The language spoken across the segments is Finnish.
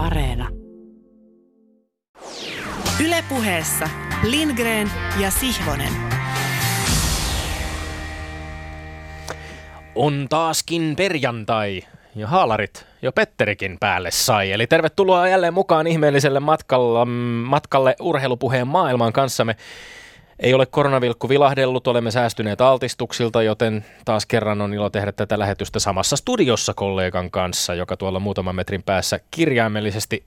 Areena. Ylepuheessa Lindgren ja Sihvonen. On taaskin perjantai ja haalarit jo Petterikin päälle sai. Eli tervetuloa jälleen mukaan ihmeelliselle matkalla, matkalle urheilupuheen maailman kanssamme. Ei ole koronavilkku vilahdellut, olemme säästyneet altistuksilta, joten taas kerran on ilo tehdä tätä lähetystä samassa studiossa kollegan kanssa, joka tuolla muutaman metrin päässä kirjaimellisesti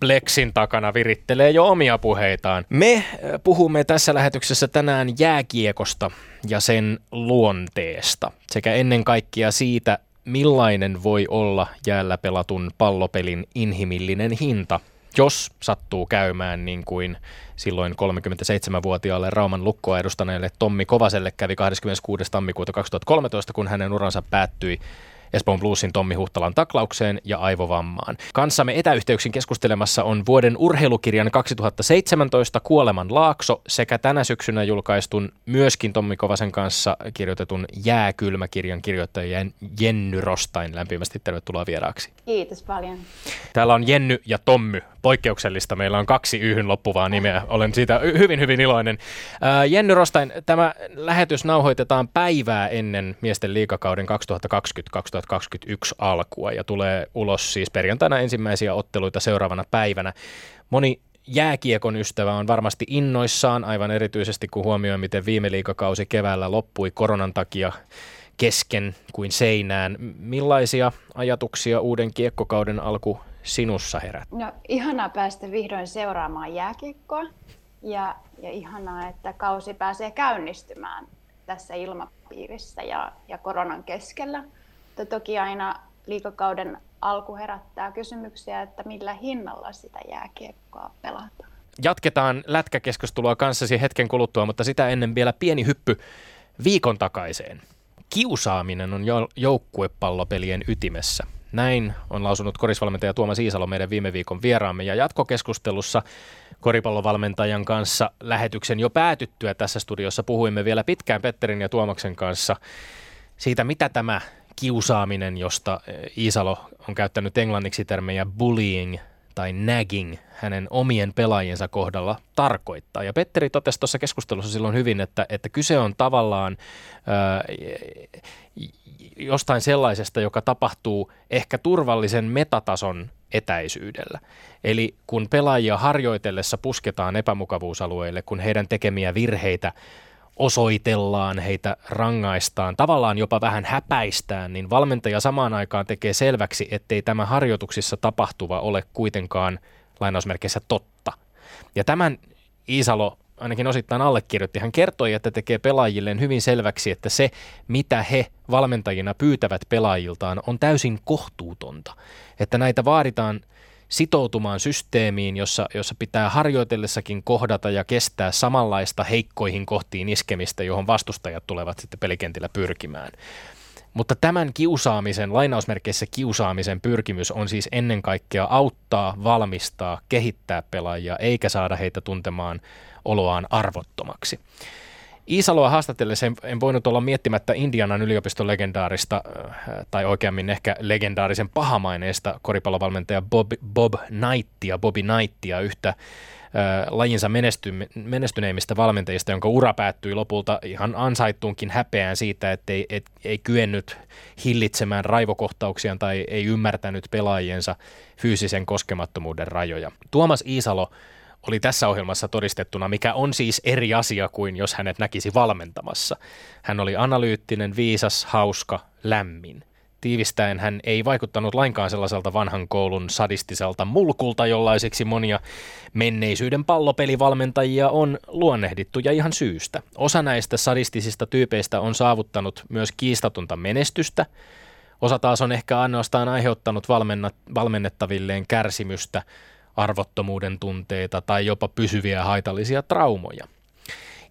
Plexin takana virittelee jo omia puheitaan. Me äh, puhumme tässä lähetyksessä tänään jääkiekosta ja sen luonteesta sekä ennen kaikkea siitä, millainen voi olla jäällä pelatun pallopelin inhimillinen hinta, jos sattuu käymään niin kuin silloin 37-vuotiaalle Rauman lukkoa edustaneelle Tommi Kovaselle kävi 26. tammikuuta 2013, kun hänen uransa päättyi Espoon Bluesin Tommi Huhtalan taklaukseen ja aivovammaan. Kanssamme etäyhteyksin keskustelemassa on vuoden urheilukirjan 2017 Kuoleman laakso sekä tänä syksynä julkaistun myöskin Tommi Kovasen kanssa kirjoitetun Jääkylmäkirjan kirjoittaja Jenny Rostain. Lämpimästi tervetuloa vieraaksi. Kiitos paljon. Täällä on Jenny ja Tommy. Poikkeuksellista. Meillä on kaksi yhyn loppuvaa nimeä. Olen siitä hyvin, hyvin iloinen. Jenny Rostain, tämä lähetys nauhoitetaan päivää ennen miesten liikakauden 2020 2021 alkua ja tulee ulos siis perjantaina ensimmäisiä otteluita seuraavana päivänä. Moni jääkiekon ystävä on varmasti innoissaan, aivan erityisesti kun huomioi, miten viime liikakausi keväällä loppui koronan takia kesken kuin seinään. Millaisia ajatuksia uuden kiekkokauden alku sinussa herät? No ihanaa päästä vihdoin seuraamaan jääkiekkoa ja, ja ihanaa, että kausi pääsee käynnistymään tässä ilmapiirissä ja, ja koronan keskellä. Mutta toki aina liikakauden alku herättää kysymyksiä, että millä hinnalla sitä jääkiekkoa pelataan. Jatketaan lätkäkeskustelua kanssasi hetken kuluttua, mutta sitä ennen vielä pieni hyppy viikon takaiseen. Kiusaaminen on joukkuepallopelien ytimessä. Näin on lausunut korisvalmentaja Tuomas Iisalo meidän viime viikon vieraamme ja jatkokeskustelussa koripallovalmentajan kanssa lähetyksen jo päätyttyä tässä studiossa puhuimme vielä pitkään Petterin ja Tuomaksen kanssa siitä, mitä tämä kiusaaminen, josta eh, Iisalo on käyttänyt englanniksi termejä bullying tai nagging hänen omien pelaajiensa kohdalla tarkoittaa. Ja Petteri totesi tuossa keskustelussa silloin hyvin, että, että kyse on tavallaan ää, jostain sellaisesta, joka tapahtuu ehkä turvallisen metatason etäisyydellä. Eli kun pelaajia harjoitellessa pusketaan epämukavuusalueille, kun heidän tekemiä virheitä osoitellaan, heitä rangaistaan, tavallaan jopa vähän häpäistään, niin valmentaja samaan aikaan tekee selväksi, ettei tämä harjoituksissa tapahtuva ole kuitenkaan lainausmerkeissä totta. Ja tämän Iisalo ainakin osittain allekirjoitti. Hän kertoi, että tekee pelaajilleen hyvin selväksi, että se, mitä he valmentajina pyytävät pelaajiltaan, on täysin kohtuutonta. Että näitä vaaditaan sitoutumaan systeemiin, jossa, jossa pitää harjoitellessakin kohdata ja kestää samanlaista heikkoihin kohtiin iskemistä, johon vastustajat tulevat sitten pelikentillä pyrkimään. Mutta tämän kiusaamisen, lainausmerkeissä kiusaamisen pyrkimys on siis ennen kaikkea auttaa, valmistaa, kehittää pelaajia, eikä saada heitä tuntemaan oloaan arvottomaksi. Iisaloa haastatellessa en, voinut olla miettimättä Indianan yliopiston legendaarista, äh, tai oikeammin ehkä legendaarisen pahamaineesta koripallovalmentaja Bob, Bob Knightia, Bobby Knightia, yhtä äh, lajinsa menesty, menestyneimmistä valmentajista, jonka ura päättyi lopulta ihan ansaittuunkin häpeään siitä, että ei, et, ei kyennyt hillitsemään raivokohtauksiaan tai ei ymmärtänyt pelaajiensa fyysisen koskemattomuuden rajoja. Tuomas Iisalo oli tässä ohjelmassa todistettuna, mikä on siis eri asia kuin jos hänet näkisi valmentamassa. Hän oli analyyttinen, viisas, hauska, lämmin. Tiivistäen hän ei vaikuttanut lainkaan sellaiselta vanhan koulun sadistiselta mulkulta, jollaiseksi monia menneisyyden pallopelivalmentajia on luonnehdittu ja ihan syystä. Osa näistä sadistisista tyypeistä on saavuttanut myös kiistatonta menestystä, osa taas on ehkä ainoastaan aiheuttanut valmennettavilleen kärsimystä – arvottomuuden tunteita tai jopa pysyviä haitallisia traumoja.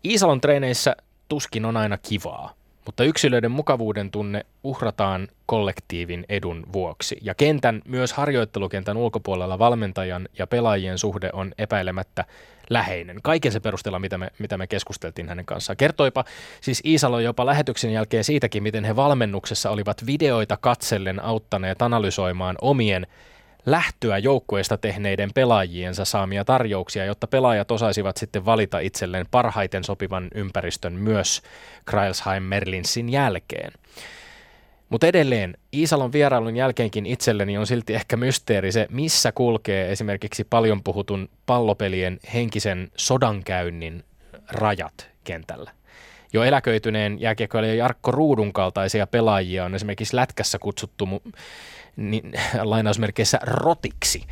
Iisalon treeneissä tuskin on aina kivaa, mutta yksilöiden mukavuuden tunne uhrataan kollektiivin edun vuoksi. Ja kentän, myös harjoittelukentän ulkopuolella valmentajan ja pelaajien suhde on epäilemättä läheinen. Kaiken se perusteella, mitä me, mitä me keskusteltiin hänen kanssaan. Kertoipa siis Iisalo jopa lähetyksen jälkeen siitäkin, miten he valmennuksessa olivat videoita katsellen auttaneet analysoimaan omien lähtöä joukkueesta tehneiden pelaajiensa saamia tarjouksia, jotta pelaajat osaisivat sitten valita itselleen parhaiten sopivan ympäristön myös Krailsheim Merlinsin jälkeen. Mutta edelleen Iisalon vierailun jälkeenkin itselleni on silti ehkä mysteeri se, missä kulkee esimerkiksi paljon puhutun pallopelien henkisen sodankäynnin rajat kentällä. Jo eläköityneen jääkiekkoilijan Jarkko Ruudun kaltaisia pelaajia on esimerkiksi lätkässä kutsuttu niin, lainausmerkeissä rotiksi.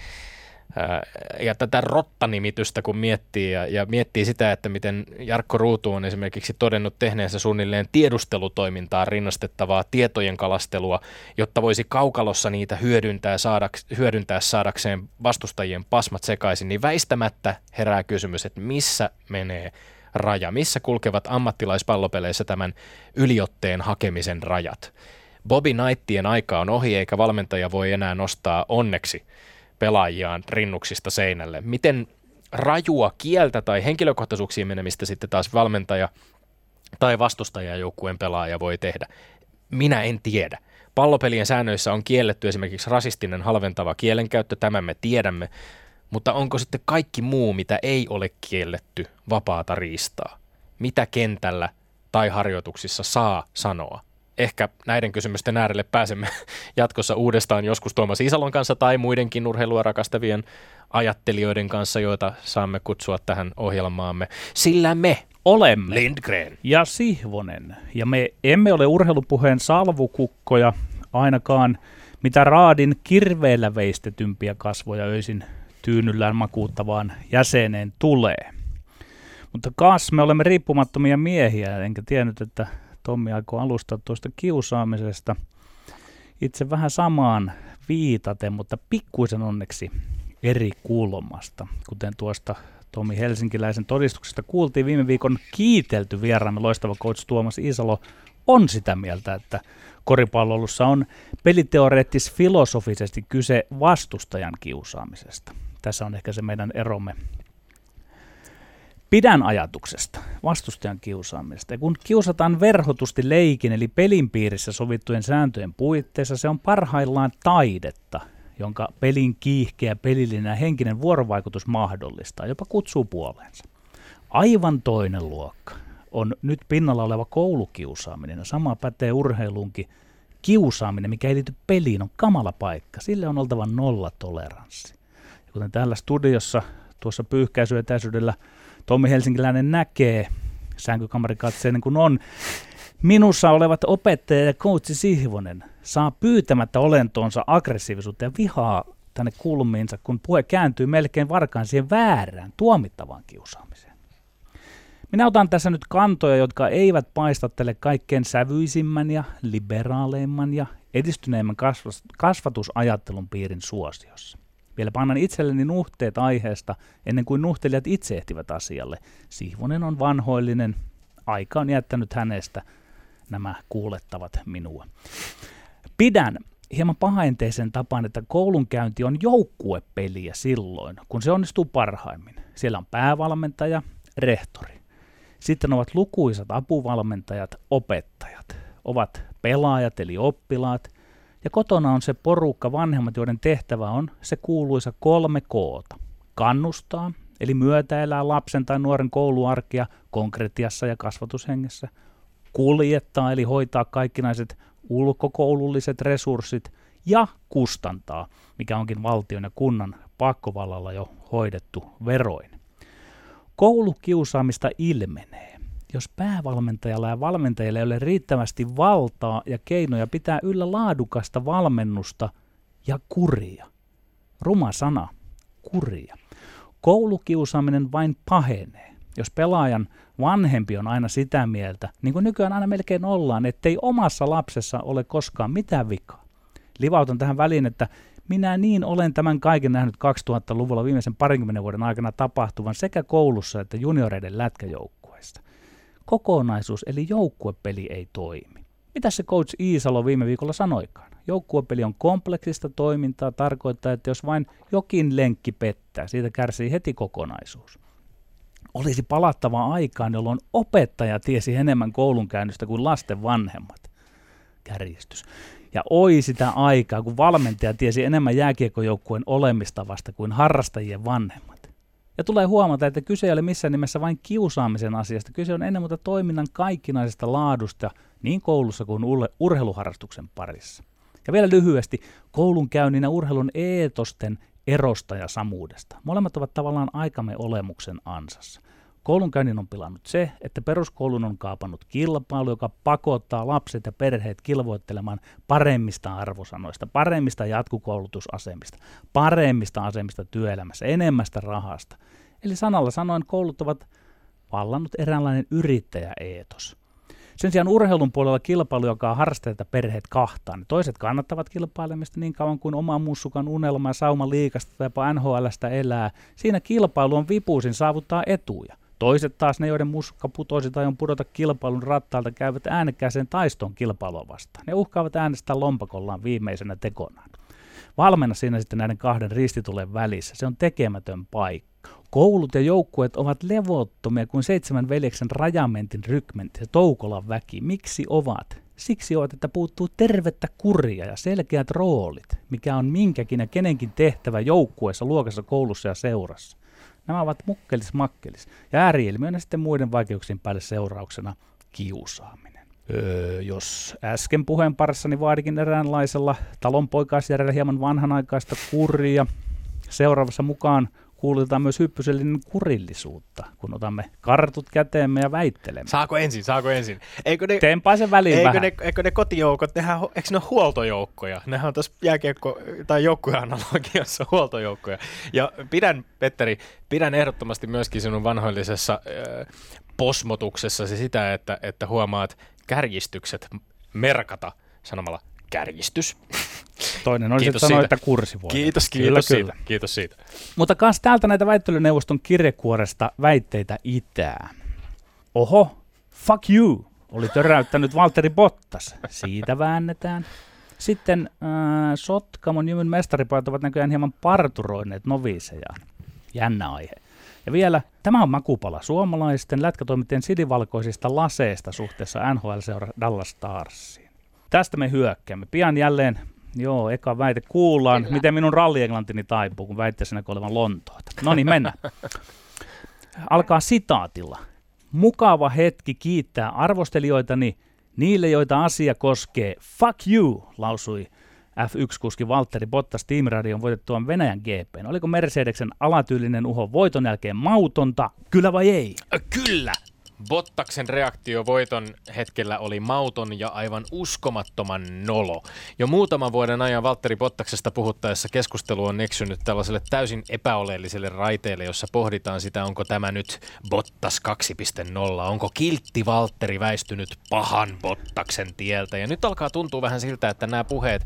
Ja tätä rottanimitystä kun miettii ja, ja miettii sitä, että miten Jarkko Ruutu on esimerkiksi todennut tehneensä suunnilleen tiedustelutoimintaa rinnastettavaa tietojen kalastelua, jotta voisi kaukalossa niitä hyödyntää, saadaks, hyödyntää saadakseen vastustajien pasmat sekaisin, niin väistämättä herää kysymys, että missä menee raja, missä kulkevat ammattilaispallopeleissä tämän yliotteen hakemisen rajat. Bobby Knighttien aika on ohi eikä valmentaja voi enää nostaa onneksi pelaajiaan rinnuksista seinälle. Miten rajua kieltä tai henkilökohtaisuuksiin menemistä sitten taas valmentaja tai vastustajajoukkueen pelaaja voi tehdä? Minä en tiedä. Pallopelien säännöissä on kielletty esimerkiksi rasistinen halventava kielenkäyttö, tämän me tiedämme, mutta onko sitten kaikki muu, mitä ei ole kielletty, vapaata riistaa? Mitä kentällä tai harjoituksissa saa sanoa? ehkä näiden kysymysten äärelle pääsemme jatkossa uudestaan joskus Tuomas Isalon kanssa tai muidenkin urheilua rakastavien ajattelijoiden kanssa, joita saamme kutsua tähän ohjelmaamme. Sillä me olemme Lindgren ja Sihvonen. Ja me emme ole urheilupuheen salvukukkoja ainakaan mitä raadin kirveellä veistetympiä kasvoja öisin tyynyllään makuuttavaan jäseneen tulee. Mutta kas me olemme riippumattomia miehiä, enkä tiennyt, että Tommi aikoo alustaa tuosta kiusaamisesta. Itse vähän samaan viitaten, mutta pikkuisen onneksi eri kulmasta. Kuten tuosta Tomi Helsinkiläisen todistuksesta kuultiin viime viikon kiitelty vieraamme loistava coach Tuomas Isalo on sitä mieltä, että koripalloilussa on peliteoreettis filosofisesti kyse vastustajan kiusaamisesta. Tässä on ehkä se meidän eromme Pidän ajatuksesta, vastustajan kiusaamisesta. Ja kun kiusataan verhotusti leikin eli pelin piirissä sovittujen sääntöjen puitteissa, se on parhaillaan taidetta, jonka pelin kiihkeä, pelillinen ja henkinen vuorovaikutus mahdollistaa, jopa kutsuu puoleensa. Aivan toinen luokka on nyt pinnalla oleva koulukiusaaminen, ja sama pätee urheiluunkin. Kiusaaminen, mikä ei liity peliin, on kamala paikka. Sille on oltava nolla toleranssi. Ja kuten täällä studiossa tuossa pyyhkäisyetäisyydellä Tommi Helsinkiläinen näkee sänkykamarikatseinen kun on. Minussa olevat opettaja ja coachi Sihvonen saa pyytämättä olentonsa aggressiivisuutta ja vihaa tänne kulmiinsa, kun puhe kääntyy melkein varkaan siihen väärään, tuomittavaan kiusaamiseen. Minä otan tässä nyt kantoja, jotka eivät paistattele kaikkein sävyisimmän ja liberaaleimman ja edistyneimmän kasvatusajattelun piirin suosiossa. Vielä annan itselleni nuhteet aiheesta ennen kuin nuhtelijat itse ehtivät asialle. Sihvonen on vanhoillinen. Aika on jättänyt hänestä nämä kuulettavat minua. Pidän hieman pahaenteisen tapaan, että koulunkäynti on joukkuepeliä silloin, kun se onnistuu parhaimmin. Siellä on päävalmentaja, rehtori. Sitten ovat lukuisat apuvalmentajat, opettajat. Ovat pelaajat eli oppilaat ja kotona on se porukka vanhemmat, joiden tehtävä on se kuuluisa kolme koota. Kannustaa, eli myötäelää lapsen tai nuoren kouluarkia konkretiassa ja kasvatushengessä. Kuljettaa, eli hoitaa kaikkinaiset ulkokoululliset resurssit. Ja kustantaa, mikä onkin valtion ja kunnan pakkovallalla jo hoidettu veroin. Koulukiusaamista ilmenee jos päävalmentajalla ja valmentajilla ei ole riittävästi valtaa ja keinoja pitää yllä laadukasta valmennusta ja kuria. Ruma sana, kuria. Koulukiusaaminen vain pahenee. Jos pelaajan vanhempi on aina sitä mieltä, niin kuin nykyään aina melkein ollaan, ettei omassa lapsessa ole koskaan mitään vikaa. Livautan tähän väliin, että minä niin olen tämän kaiken nähnyt 2000-luvulla viimeisen parinkymmenen vuoden aikana tapahtuvan sekä koulussa että junioreiden lätkäjoukkueissa kokonaisuus eli joukkuepeli ei toimi. Mitä se coach Iisalo viime viikolla sanoikaan? Joukkuepeli on kompleksista toimintaa, tarkoittaa, että jos vain jokin lenkki pettää, siitä kärsii heti kokonaisuus. Olisi palattava aikaan, jolloin opettaja tiesi enemmän koulunkäynnistä kuin lasten vanhemmat. Kärjistys. Ja oi sitä aikaa, kun valmentaja tiesi enemmän jääkiekojoukkueen olemista vasta kuin harrastajien vanhemmat. Ja tulee huomata, että kyse ei ole missään nimessä vain kiusaamisen asiasta. Kyse on ennen muuta toiminnan kaikkinaisesta laadusta niin koulussa kuin urheiluharrastuksen parissa. Ja vielä lyhyesti, koulunkäynnin ja urheilun eetosten erosta ja samuudesta. Molemmat ovat tavallaan aikamme olemuksen ansassa. Koulunkäynnin on pilannut se, että peruskoulun on kaapannut kilpailu, joka pakottaa lapset ja perheet kilvoittelemaan paremmista arvosanoista, paremmista jatkukoulutusasemista, paremmista asemista työelämässä, enemmästä rahasta. Eli sanalla sanoen koulut ovat vallannut eräänlainen yrittäjäeetos – sen sijaan urheilun puolella kilpailu, joka on harrastajat perheet kahtaan. Toiset kannattavat kilpailemista niin kauan kuin oma mussukan unelma ja sauma liikasta tai NHLstä elää. Siinä kilpailu on vipuisin saavuttaa etuja. Toiset taas ne, joiden muskka putoisi tai on pudota kilpailun rattaalta, käyvät äänekkääseen taistoon kilpailua vastaan. Ne uhkaavat äänestää lompakollaan viimeisenä tekonaan. Valmenna siinä sitten näiden kahden ristitulen välissä. Se on tekemätön paikka. Koulut ja joukkueet ovat levottomia kuin seitsemän veljeksen rajamentin rykmentti ja Toukolan väki. Miksi ovat? Siksi ovat, että puuttuu tervettä kuria ja selkeät roolit, mikä on minkäkin ja kenenkin tehtävä joukkueessa, luokassa, koulussa ja seurassa. Nämä ovat mukkelis makkelis ja ääriilmiönä sitten muiden vaikeuksien päälle seurauksena kiusaaminen. Öö, jos äsken puheen parissani vaadikin eräänlaisella talonpoikaisjärjellä hieman vanhanaikaista kuria, seuraavassa mukaan kuulutetaan myös hyppysellinen kurillisuutta, kun otamme kartut käteemme ja väittelemme. Saako ensin, saako ensin? Eikö ne, Teempaa sen väliin eikö vähän. Ne, eikö ne kotijoukot, nehän, eikö ne ole huoltojoukkoja? Nehän on tuossa jääkiekko- tai joukkueen analogiassa huoltojoukkoja. Ja pidän, Petteri, pidän ehdottomasti myöskin sinun vanhoillisessa äh, posmotuksessasi sitä, että, että huomaat kärjistykset merkata sanomalla kärjistys. Toinen olisi, että sanoa, että kursi voi. Kiitos, kiitos kyllä, siitä. Kyllä. Kiitos siitä. Mutta kans täältä näitä väittelyneuvoston kirjekuoresta väitteitä itää. Oho, fuck you, oli töräyttänyt Valtteri Bottas. Siitä väännetään. Sitten äh, Sotkamon jymyn mestaripojat ovat näköjään hieman parturoineet novisejaan. Jännä aihe. Ja vielä, tämä on makupala suomalaisten lätkätoimittajien sinivalkoisista laseista suhteessa NHL-seura Dallas Starsiin. Tästä me hyökkäämme. Pian jälleen Joo, eka väite kuullaan. Kyllä. Miten minun rallieglantini taipuu, kun väittäisin olevan Lontoota. No niin, mennään. Alkaa sitaatilla. Mukava hetki kiittää arvostelijoitani, niille joita asia koskee. Fuck you, lausui F1-kuski Valtteri Bottas tiimiradion voitettuaan Venäjän GP. Oliko Mercedeksen alatyylinen uho voiton jälkeen mautonta, kyllä vai ei? Kyllä, Bottaksen reaktio voiton hetkellä oli mauton ja aivan uskomattoman nolo. Jo muutaman vuoden ajan Valtteri Bottaksesta puhuttaessa keskustelu on eksynyt tällaiselle täysin epäoleelliselle raiteelle, jossa pohditaan sitä, onko tämä nyt Bottas 2.0, onko kiltti Valtteri väistynyt pahan Bottaksen tieltä. Ja nyt alkaa tuntua vähän siltä, että nämä puheet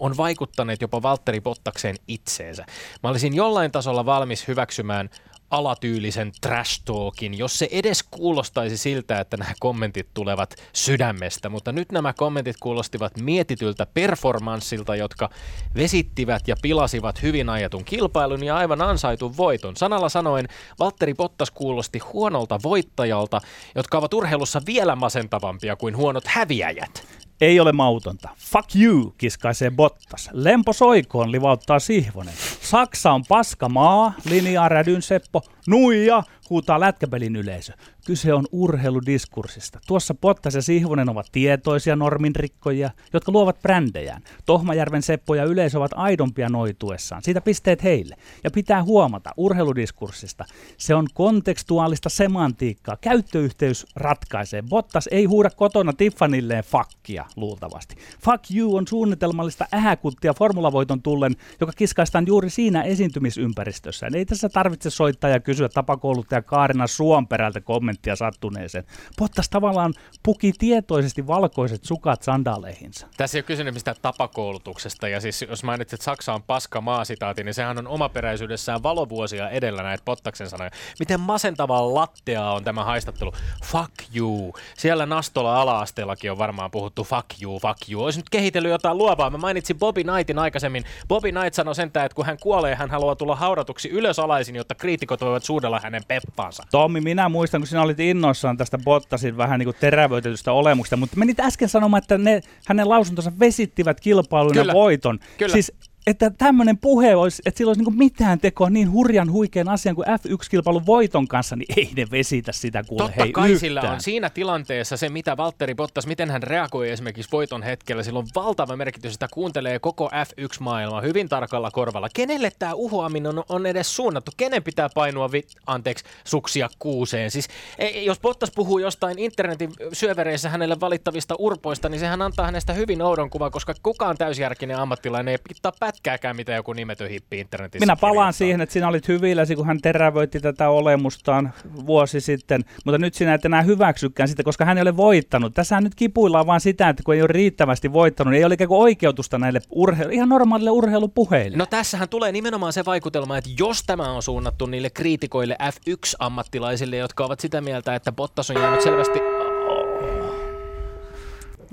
on vaikuttaneet jopa Valtteri Bottakseen itseensä. Mä olisin jollain tasolla valmis hyväksymään alatyylisen trash talkin, jos se edes kuulostaisi siltä, että nämä kommentit tulevat sydämestä, mutta nyt nämä kommentit kuulostivat mietityltä performanssilta, jotka vesittivät ja pilasivat hyvin ajatun kilpailun ja aivan ansaitun voiton. Sanalla sanoen Valtteri Bottas kuulosti huonolta voittajalta, jotka ovat urheilussa vielä masentavampia kuin huonot häviäjät. Ei ole mautonta. Fuck you, kiskaisee Bottas. Lempo soikoon livauttaa Sihvonen. Saksa on paska maa, linjaa rädyn Seppo. Nuija, huutaa lätkäpelin yleisö. Kyse on urheiludiskurssista. Tuossa Pottas ja Sihvonen ovat tietoisia norminrikkojia, jotka luovat brändejään. Tohmajärven Seppo ja yleisö ovat aidompia noituessaan. Siitä pisteet heille. Ja pitää huomata urheiludiskurssista. Se on kontekstuaalista semantiikkaa. Käyttöyhteys ratkaisee. Bottas ei huuda kotona Tiffanilleen fakkia, luultavasti. Fuck you on suunnitelmallista ähäkuttia formulavoiton tullen, joka kiskaistaan juuri siinä esiintymisympäristössä. Ei tässä tarvitse soittaa ja kysyä tapakouluttaja Kaarina Suomperältä kommenttia sattuneeseen. Pottas tavallaan puki tietoisesti valkoiset sukat sandaaleihinsa. Tässä ei ole kysymys mistään tapakoulutuksesta, ja siis jos mainitsit, että Saksa on paska maasitaati, niin sehän on omaperäisyydessään valovuosia edellä näitä Pottaksen sanoja. Miten masentavaa lattea on tämä haistattelu? Fuck you. Siellä Nastola ala-asteellakin on varmaan puhuttu fuck you, fuck you. Olisi nyt kehitellyt jotain luovaa. Mä mainitsin Bobby Knightin aikaisemmin. Bobby Knight sanoi sentään, että kun hän kuolee, hän haluaa tulla haudatuksi ylösalaisin, jotta kriitikot voivat suudella hänen peppaansa. Tommi, minä muistan, kun sinä olit innoissaan tästä Bottasin vähän niin kuin terävöitetystä olemuksesta, mutta menit äsken sanomaan, että ne, hänen lausuntonsa vesittivät kilpailun Kyllä. ja voiton. Kyllä. Siis että tämmöinen puhe olisi, että sillä olisi niin mitään tekoa niin hurjan huikean asian kuin F1-kilpailun voiton kanssa, niin ei ne vesitä sitä kuule, Totta hei kai yhtään. sillä on siinä tilanteessa se, mitä Valtteri Bottas, miten hän reagoi esimerkiksi voiton hetkellä. Sillä on valtava merkitys, että kuuntelee koko F1-maailma hyvin tarkalla korvalla. Kenelle tämä uhoaminen on, on edes suunnattu? Kenen pitää painua, vi- anteeksi, suksia kuuseen? Siis ei, jos Bottas puhuu jostain internetin syövereissä hänelle valittavista urpoista, niin sehän antaa hänestä hyvin oudon kuvan, koska kukaan täysjärkinen ammattilainen ei pitää pätkääkään, mitä joku nimetön hippi internetissä Minä palaan kirjoittaa. siihen, että sinä olit hyvilläsi, kun hän terävöitti tätä olemustaan vuosi sitten, mutta nyt sinä et enää hyväksykään sitä, koska hän ei ole voittanut. Tässä nyt kipuillaan vaan sitä, että kun ei ole riittävästi voittanut, niin ei ole ikään kuin oikeutusta näille urheilu, ihan normaalille urheilupuheille. No tässähän tulee nimenomaan se vaikutelma, että jos tämä on suunnattu niille kriitikoille F1-ammattilaisille, jotka ovat sitä mieltä, että Bottas on jäänyt selvästi...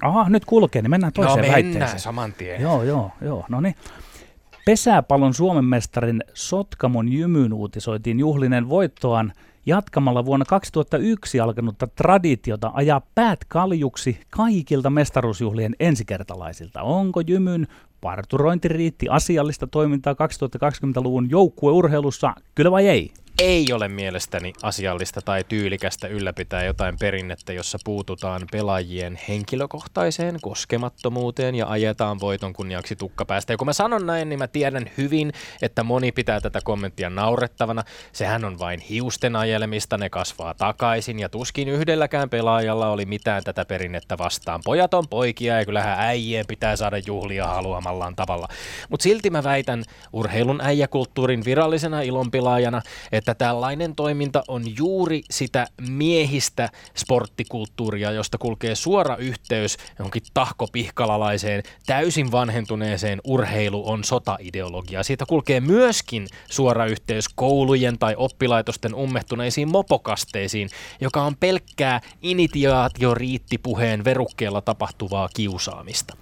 Aha, nyt kulkee, niin mennään No toiseen mennään väitteeseen. saman tien. Joo, joo, joo. No niin. Pesäpallon Suomen mestarin Sotkamon jymyn uutisoitiin juhlinen voittoaan jatkamalla vuonna 2001 alkanutta traditiota ajaa päät kaljuksi kaikilta mestaruusjuhlien ensikertalaisilta. Onko jymyn parturointi riitti asiallista toimintaa 2020-luvun joukkueurheilussa, kyllä vai ei? Ei ole mielestäni asiallista tai tyylikästä ylläpitää jotain perinnettä, jossa puututaan pelaajien henkilökohtaiseen koskemattomuuteen ja ajetaan voiton kunniaksi tukkapäästä. Ja kun mä sanon näin, niin mä tiedän hyvin, että moni pitää tätä kommenttia naurettavana. Sehän on vain hiusten ajelemista, ne kasvaa takaisin ja tuskin yhdelläkään pelaajalla oli mitään tätä perinnettä vastaan. Pojat on poikia ja kyllähän äijien pitää saada juhlia haluamallaan tavalla. Mutta silti mä väitän urheilun äijäkulttuurin virallisena ilonpilaajana, että tällainen toiminta on juuri sitä miehistä sporttikulttuuria, josta kulkee suora yhteys johonkin tahkopihkalalaiseen, täysin vanhentuneeseen urheilu on sotaideologia. Siitä kulkee myöskin suora yhteys koulujen tai oppilaitosten ummehtuneisiin mopokasteisiin, joka on pelkkää initiaatioriittipuheen verukkeella tapahtuvaa kiusaamista.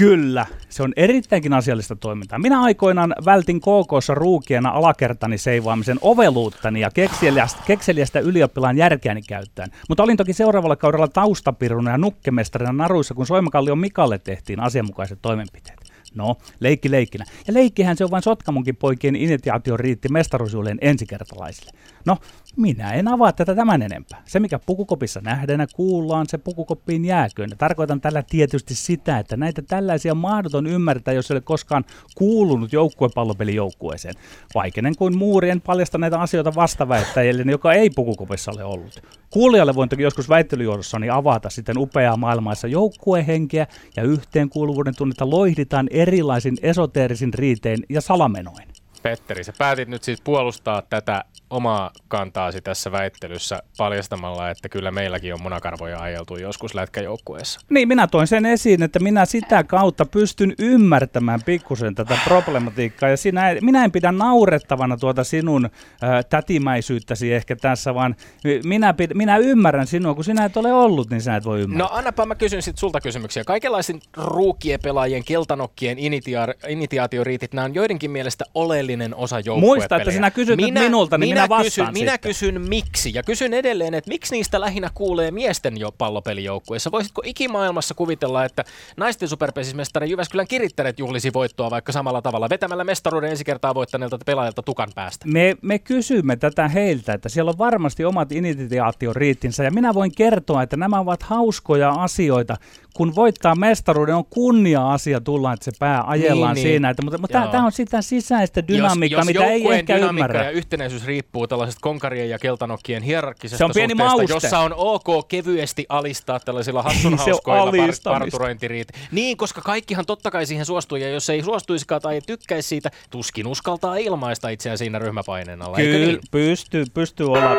Kyllä, se on erittäinkin asiallista toimintaa. Minä aikoinaan vältin KKssa ruukiena alakertani seivaamisen oveluuttani ja kekseliästä, kekseliästä ylioppilaan järkeäni käyttäen. Mutta olin toki seuraavalla kaudella taustapiruna ja nukkemestarina naruissa, kun Soimakallion Mikalle tehtiin asianmukaiset toimenpiteet. No, leikki leikkinä. Ja leikkihän se on vain Sotkamunkin poikien initiaatio riitti mestaruusjuhlien ensikertalaisille. No, minä en avaa tätä tämän enempää. Se, mikä pukukopissa nähdään ja kuullaan, se pukukoppiin jääköön. Tarkoitan tällä tietysti sitä, että näitä tällaisia mahdoton ymmärtää, jos ei ole koskaan kuulunut joukkuepallopelijoukkueeseen. Vaikeinen kuin muurien paljasta näitä asioita vastaväittäjille, joka ei pukukopissa ole ollut. Kuulijalle voin toki joskus väittelyjuodossani avata sitten upeaa maailmaissa joukkuehenkeä ja yhteenkuuluvuuden tunnetta loihditaan erilaisin esoteerisin riitein ja salamenoin. Petteri, sä päätit nyt siis puolustaa tätä omaa kantaasi tässä väittelyssä paljastamalla, että kyllä meilläkin on munakarvoja ajeltu joskus lätkäjoukkueessa. Niin, minä toin sen esiin, että minä sitä kautta pystyn ymmärtämään pikkusen tätä problematiikkaa. Ja sinä, minä en pidä naurettavana tuota sinun äh, tätimäisyyttäsi ehkä tässä, vaan minä, pid, minä ymmärrän sinua. Kun sinä et ole ollut, niin sinä et voi ymmärtää. No annapa mä kysyn sitten sulta kysymyksiä. Kaikenlaisen ruukien pelaajien, keltanokkien initia- initiaatioriitit, nämä on joidenkin mielestä oleellinen osa joukkuepelejä. Muista, että sinä kysyt nyt minulta, niin minä vastaan kysyn, Minä kysyn miksi, ja kysyn edelleen, että miksi niistä lähinnä kuulee miesten jo pallopelijoukkueessa. Voisitko ikimaailmassa kuvitella, että naisten superpesismestari Jyväskylän kirittäret juhlisi voittoa vaikka samalla tavalla, vetämällä mestaruuden ensi kertaa voittaneelta pelaajilta tukan päästä? Me, me kysymme tätä heiltä, että siellä on varmasti omat initiaatioriittinsä ja minä voin kertoa, että nämä ovat hauskoja asioita. Kun voittaa mestaruuden, on kunnia-asia tulla, että se pää ajellaan Niin, niin, niin. siinä. Että, mutta mutta tämä on sitä sisäistä dynamiikkaa, jos, jos mitä ei ehkä dynamiikka ymmärrä. ja yhtenäisyys riippuu tällaisesta konkarien ja keltanokkien hierarkkisesta Se on pieni suhteesta, mauste. jossa on ok kevyesti alistaa tällaisilla hassunhauskoilla par- alistamista. parturointiriit. Niin, koska kaikkihan totta kai siihen suostuu, ja jos ei suostuisikaan tai ei tykkäisi siitä, tuskin uskaltaa ilmaista itseään siinä ryhmäpaineen alla, Kyllä, niin? pystyy, pystyy olla.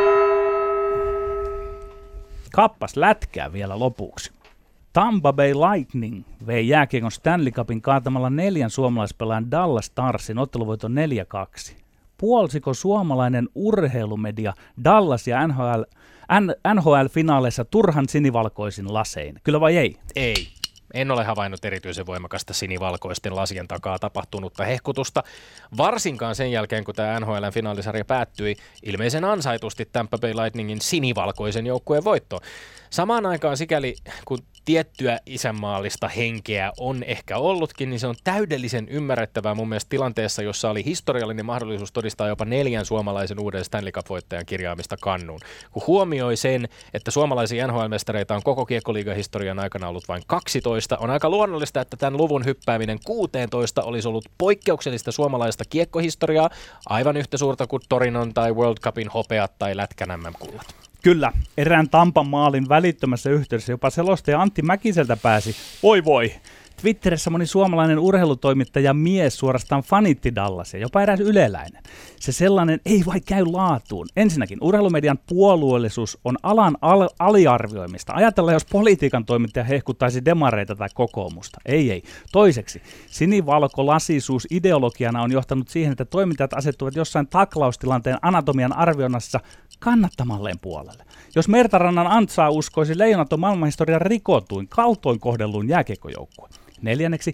Kappas lätkää vielä lopuksi. Tampa Bay Lightning vei jääkiekon Stanley Cupin kaatamalla neljän suomalaispelaajan Dallas Starsin otteluvoiton 4-2. Puolsiko suomalainen urheilumedia Dallas ja NHL, NHL-finaaleissa turhan sinivalkoisin lasein? Kyllä vai ei? Ei. En ole havainnut erityisen voimakasta sinivalkoisten lasien takaa tapahtunutta hehkutusta, varsinkaan sen jälkeen, kun tämä NHLn finaalisarja päättyi ilmeisen ansaitusti Tampa Bay Lightningin sinivalkoisen joukkueen voittoon. Samaan aikaan sikäli, kun tiettyä isänmaallista henkeä on ehkä ollutkin, niin se on täydellisen ymmärrettävää mun mielestä tilanteessa, jossa oli historiallinen mahdollisuus todistaa jopa neljän suomalaisen uuden Stanley Cup-voittajan kirjaamista kannuun. Kun huomioi sen, että suomalaisia NHL-mestareita on koko kiekkoliigan historian aikana ollut vain 12, on aika luonnollista, että tämän luvun hyppääminen 16 olisi ollut poikkeuksellista suomalaista kiekkohistoriaa, aivan yhtä suurta kuin Torinon tai World Cupin hopeat tai Lätkän MM-kullat. Kyllä, erään Tampan maalin välittömässä yhteydessä jopa selostaja Antti Mäkiseltä pääsi. Voi voi, Twitterissä moni suomalainen urheilutoimittaja mies suorastaan fanitti Dallasia, jopa eräs yleläinen. Se sellainen ei vai käy laatuun. Ensinnäkin urheilumedian puolueellisuus on alan al- aliarvioimista. Ajatellaan, jos politiikan toimittaja hehkuttaisi demareita tai kokoomusta. Ei, ei. Toiseksi, sinivalko-lasisuus ideologiana on johtanut siihen, että toimittajat asettuvat jossain taklaustilanteen anatomian arvioinnassa kannattamalleen puolelle. Jos Mertarannan Antsaa uskoisi leijonat on maailmanhistorian rikotuin, kaltoin kohdelluun jääkiekkojoukkue. Neljänneksi,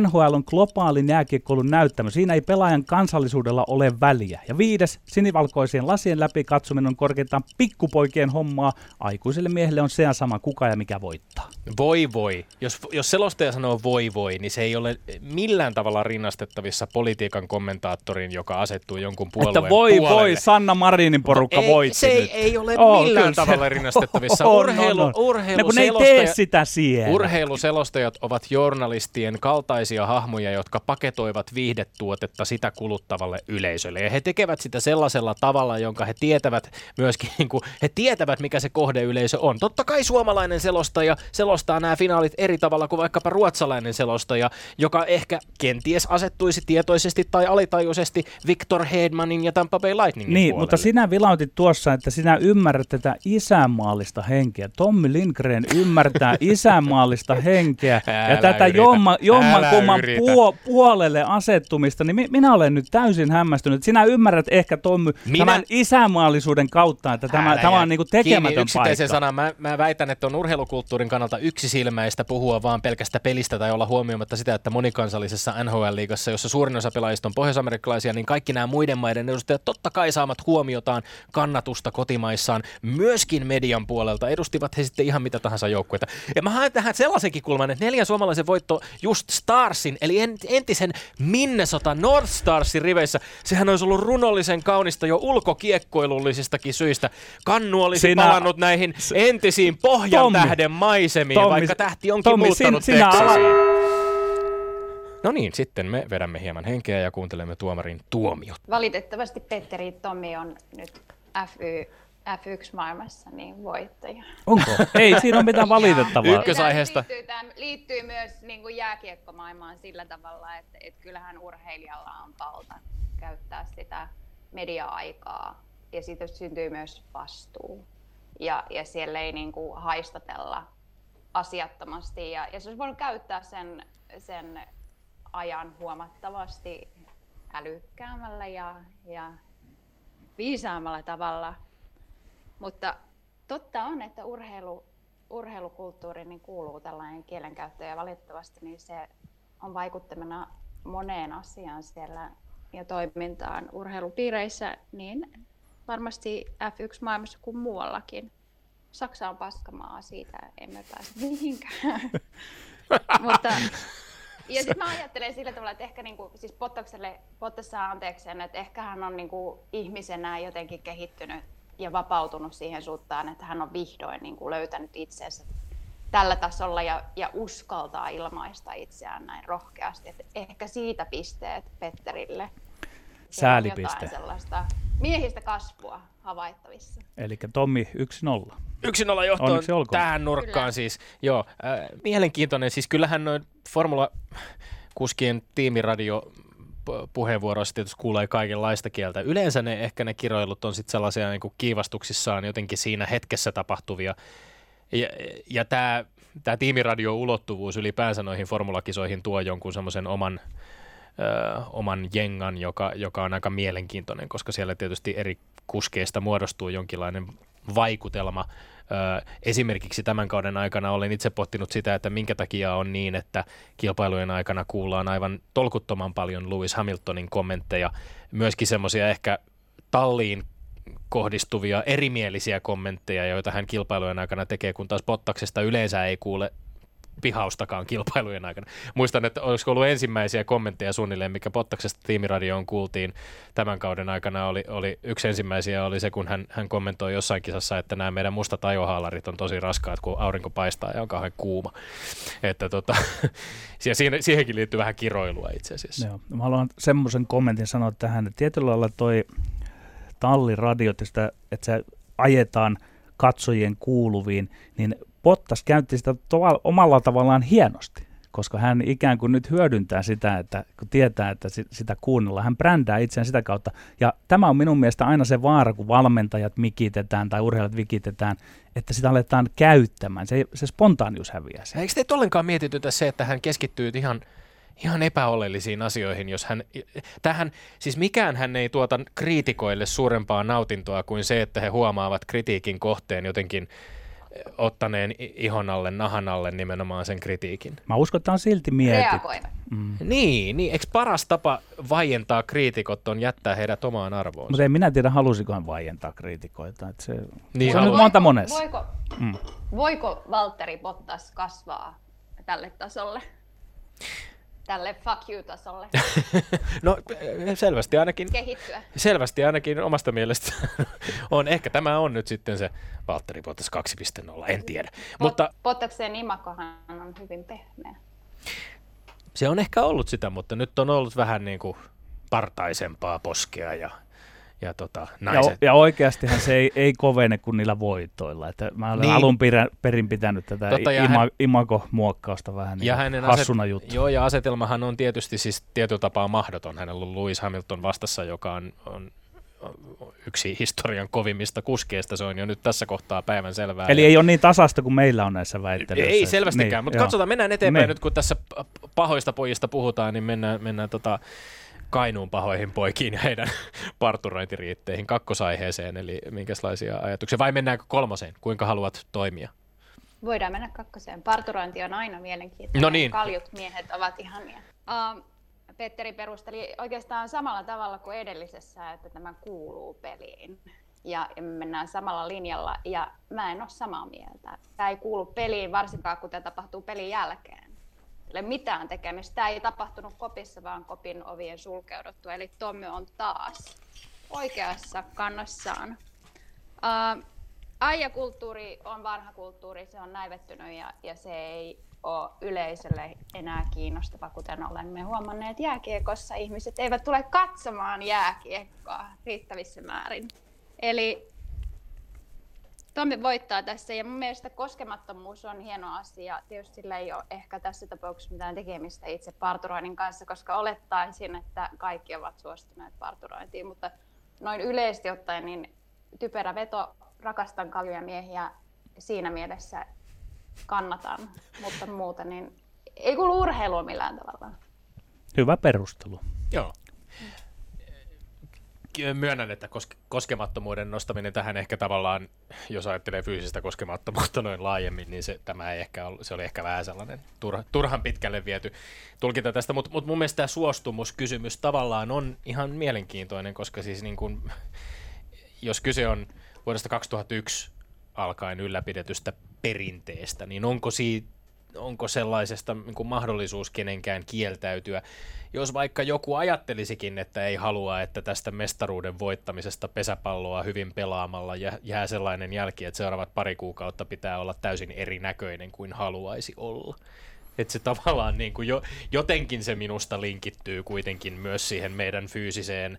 NHL on globaalin jääkiekkoilun näyttämö. Siinä ei pelaajan kansallisuudella ole väliä. Ja viides, sinivalkoisien lasien läpi katsominen on korkeintaan pikkupoikien hommaa. Aikuiselle miehelle on se sama kuka ja mikä voittaa. Voi voi. Jos, jos selostaja sanoo voi voi, niin se ei ole millään tavalla rinnastettavissa politiikan kommentaattorin, joka asettuu jonkun puolueen Että voi puolelle. voi, Sanna Marinin porukka ei, voitti Se ei, nyt. ei ole Oo, millään se- tavalla rinnastettavissa. On, urheilu, on. urheilu No kun ne ei tee sitä siellä. Urheiluselostajat ovat journalistien kaltaisia hahmoja, jotka paketoivat viihdetuotetta sitä kuluttavalle yleisölle. Ja he tekevät sitä sellaisella tavalla, jonka he tietävät myöskin, niin kuin, he tietävät mikä se kohdeyleisö on. Totta kai suomalainen selostaja selostaa nämä finaalit eri tavalla kuin vaikkapa ruotsalainen selostaja, joka ehkä kenties asettuisi tietoisesti tai alitajuisesti Victor Hedmanin ja Tampa Bay Lightningin Niin, puolelle. mutta sinä vilautit tuossa, että sinä ymmärrät tätä isänmaallista henkeä. Tommi Lindgren ymmärtää isänmaallista henkeä ja Älä tätä yritä. jomma, jomman Älä kumman yritä. puo, puolelle asettumista, niin mi- minä olen nyt täysin hämmästynyt. Sinä ymmärrät ehkä Tommy Minä- tämän isänmaallisuuden kautta, että tämä, Älä tämä on niinku tekemätön paikka. sanan. Mä, mä väitän, että on urheilukulttuurin kannalta yksisilmäistä puhua vaan pelkästä pelistä tai olla huomioimatta sitä, että monikansallisessa NHL-liigassa, jossa suurin osa pelaajista on pohjoisamerikkalaisia, niin kaikki nämä muiden maiden edustajat totta kai saamat huomiotaan kannatusta kotimaissaan myöskin median puolelta. Edustivat he sitten ihan mitä tahansa joukkueita. Ja mä haen tähän sellaisenkin kulman, että neljän suomalaisen voitto just Starsin, eli en- entisen Minnesota North Starsin riveissä. Sehän olisi ollut runollisen kaunista jo ulkokiekkoilullisista syistä. Kannu olisi Sinä- palannut näihin entisiin pohjan Tommi. tähden maisemiin, Tommi, vaikka tähti onkin Tommi, muuttanut sin- sinä. No niin, sitten me vedämme hieman henkeä ja kuuntelemme tuomarin tuomiot. Valitettavasti Petteri Tomi on nyt FY, F1-maailmassa niin voittaja. Onko? Ei siinä ole mitään valitettavaa. Ykkös- Ykkösaiheesta. Tämä liittyy, tämä liittyy myös niin kuin jääkiekkomaailmaan sillä tavalla, että, että kyllähän urheilijalla on valta käyttää sitä media-aikaa ja siitä syntyy myös vastuu. Ja, ja siellä ei niin kuin haistatella asiattomasti ja, ja se olisi voinut käyttää sen, sen ajan huomattavasti älykkäämmällä ja, ja viisaammalla tavalla. Mutta totta on, että urheilu, urheilukulttuuriin niin kuuluu tällainen kielenkäyttö ja valitettavasti niin se on vaikuttamana moneen asiaan siellä ja toimintaan urheilupiireissä, niin varmasti F1-maailmassa kuin muuallakin. Saksa on paskamaa, siitä emme pääse mihinkään. Mutta ja sitten mä ajattelen sillä tavalla, että ehkä niinku, siis Pottas saa anteeksi sen, että ehkä hän on niinku ihmisenä jotenkin kehittynyt ja vapautunut siihen suuntaan, että hän on vihdoin niinku löytänyt itsensä tällä tasolla ja, ja uskaltaa ilmaista itseään näin rohkeasti. Et ehkä siitä pisteet Petterille. Säälipiste. Jotain sellaista miehistä kasvua havaittavissa. Eli Tommi 1-0. Yksin olla johtoon Onneksi olkoon. tähän nurkkaan Kyllä. siis. Joo, äh, mielenkiintoinen. Siis kyllähän noin Formula kuskien tiimiradio puheenvuoroissa tietysti kuulee kaikenlaista kieltä. Yleensä ne, ehkä ne kiroilut on sitten sellaisia niin kuin kiivastuksissaan jotenkin siinä hetkessä tapahtuvia. Ja, ja tämä tää tiimiradio-ulottuvuus ylipäänsä noihin formulakisoihin tuo jonkun semmoisen oman, oman jengan, joka, joka on aika mielenkiintoinen, koska siellä tietysti eri kuskeista muodostuu jonkinlainen vaikutelma. Esimerkiksi tämän kauden aikana olen itse pohtinut sitä, että minkä takia on niin, että kilpailujen aikana kuullaan aivan tolkuttoman paljon Lewis Hamiltonin kommentteja, myöskin semmoisia ehkä talliin kohdistuvia erimielisiä kommentteja, joita hän kilpailujen aikana tekee, kun taas Bottaksesta yleensä ei kuule pihaustakaan kilpailujen aikana. Muistan, että olisiko ollut ensimmäisiä kommentteja suunnilleen, mikä Pottaksesta tiimiradioon kuultiin tämän kauden aikana. Oli, oli yksi ensimmäisiä oli se, kun hän, hän kommentoi jossain kisassa, että nämä meidän mustat ajohaalarit on tosi raskaat, kun aurinko paistaa ja on kauhean kuuma. Että tota, siihen, siihenkin liittyy vähän kiroilua itse asiassa. Joo. Mä haluan semmoisen kommentin sanoa tähän, että tietyllä lailla toi talliradiot, että, että se ajetaan katsojien kuuluviin, niin Bottas käytti sitä to- omalla tavallaan hienosti, koska hän ikään kuin nyt hyödyntää sitä, että kun tietää, että sitä kuunnellaan, hän brändää itseään sitä kautta. Ja tämä on minun mielestä aina se vaara, kun valmentajat mikitetään tai urheilijat vikitetään, että sitä aletaan käyttämään. Se, se spontaanius häviää. Eikö teitä ollenkaan mietitytä se, että hän keskittyy ihan ihan epäolellisiin asioihin, jos hän, tähän, siis mikään hän ei tuota kriitikoille suurempaa nautintoa kuin se, että he huomaavat kritiikin kohteen jotenkin ottaneen ihon alle, nahan alle nimenomaan sen kritiikin. Mä uskon, että on silti mietitty. Mm. Niin, niin, eikö paras tapa vaientaa kriitikot on jättää heidät omaan arvoonsa? Mutta en minä tiedä, halusiko hän vaientaa kriitikoita. Että se, niin, se on nyt monta monessa. Voiko, mm. voiko Valtteri Bottas kasvaa tälle tasolle? Tälle fuck you-tasolle? no selvästi ainakin. Kehittyä. Selvästi ainakin omasta mielestä on. Ehkä tämä on nyt sitten se Valtteri Bottas 2.0, en tiedä. Pot, mutta Bottaksen imakohan on hyvin pehmeä. Se on ehkä ollut sitä, mutta nyt on ollut vähän niin kuin partaisempaa poskea ja ja, tota, naiset. ja, ja oikeastihan se ei, ei kovene kuin niillä voitoilla. Että mä olen niin. alun perin pitänyt tätä Totta, ima, hän, imago-muokkausta vähän niin ja hänen hassuna aset, juttu. Joo, ja asetelmahan on tietysti siis tietyllä tapaa mahdoton. Hänellä on Lewis Hamilton vastassa, joka on, on yksi historian kovimmista kuskeista, se on jo nyt tässä kohtaa päivän selvää. Eli ja... ei ole niin tasasta kuin meillä on näissä väittelyissä. Ei selvästikään, niin, mutta katsotaan, mennään eteenpäin niin. nyt, kun tässä pahoista pojista puhutaan, niin mennään, mennään tota, Kainuun pahoihin poikiin ja heidän parturointiriitteihin kakkosaiheeseen, eli minkälaisia ajatuksia, vai mennäänkö kolmoseen, kuinka haluat toimia? Voidaan mennä kakkoseen. Parturointi on aina mielenkiintoinen. No niin. Kaljut miehet ovat ihania. Uh, Petteri perusteli oikeastaan samalla tavalla kuin edellisessä, että tämä kuuluu peliin. Ja, ja me mennään samalla linjalla, ja mä en ole samaa mieltä. Tämä ei kuulu peliin, varsinkaan kun tämä tapahtuu pelin jälkeen ole mitään tekemistä. Tämä ei tapahtunut kopissa, vaan kopin ovien sulkeuduttu. Eli Tommy on taas oikeassa kannassaan. Uh, Aija-kulttuuri on vanha kulttuuri, se on näivettynyt ja, ja se ei ole yleisölle enää kiinnostava, kuten olemme huomanneet jääkiekossa. Ihmiset eivät tule katsomaan jääkiekkoa riittävissä määrin. Eli Tommi voittaa tässä ja mun mielestä koskemattomuus on hieno asia. Tietysti sillä ei ole ehkä tässä tapauksessa mitään tekemistä itse parturoinnin kanssa, koska olettaisin, että kaikki ovat suostuneet parturointiin, mutta noin yleisesti ottaen niin typerä veto, rakastan kaljuja miehiä siinä mielessä kannatan, mutta muuten niin ei kuulu urheilua millään tavalla. Hyvä perustelu. Joo myönnän, että koskemattomuuden nostaminen tähän ehkä tavallaan, jos ajattelee fyysistä koskemattomuutta noin laajemmin, niin se, tämä ei ehkä ollut, se oli ehkä vähän sellainen turha, turhan pitkälle viety tulkinta tästä, mutta mut mun mielestä tämä suostumuskysymys tavallaan on ihan mielenkiintoinen, koska siis niin kun, jos kyse on vuodesta 2001 alkaen ylläpidetystä perinteestä, niin onko siitä onko sellaisesta niin kuin mahdollisuus kenenkään kieltäytyä. Jos vaikka joku ajattelisikin, että ei halua, että tästä mestaruuden voittamisesta pesäpalloa hyvin pelaamalla jää sellainen jälki, että seuraavat pari kuukautta pitää olla täysin erinäköinen kuin haluaisi olla. Että se tavallaan niin kuin jo, jotenkin se minusta linkittyy kuitenkin myös siihen meidän fyysiseen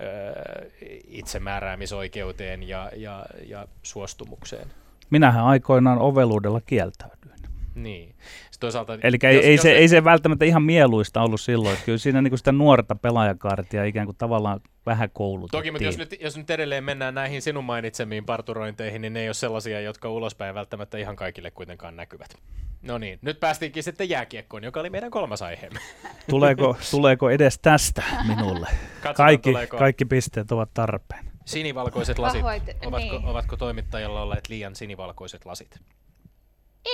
öö, itsemääräämisoikeuteen ja, ja, ja suostumukseen. Minähän aikoinaan oveluudella kieltäydyin. Niin. toisaalta, Eli ei, ei, se, ei se välttämättä ihan mieluista ollut silloin. Että kyllä siinä niin sitä nuorta pelaajakaartia ikään kuin tavallaan vähän koulutettiin. Toki, mutta jos nyt, jos nyt edelleen mennään näihin sinun mainitsemiin parturointeihin, niin ne ei ole sellaisia, jotka ulospäin välttämättä ihan kaikille kuitenkaan näkyvät. No niin, nyt päästiinkin sitten jääkiekkoon, joka oli meidän kolmas aiheemme. Tuleeko, tuleeko edes tästä minulle? Katsotaan, kaikki, tuleeko. kaikki pisteet ovat tarpeen. Sinivalkoiset lasit, Pahoit- ovatko, niin. ovatko toimittajalla olleet liian sinivalkoiset lasit?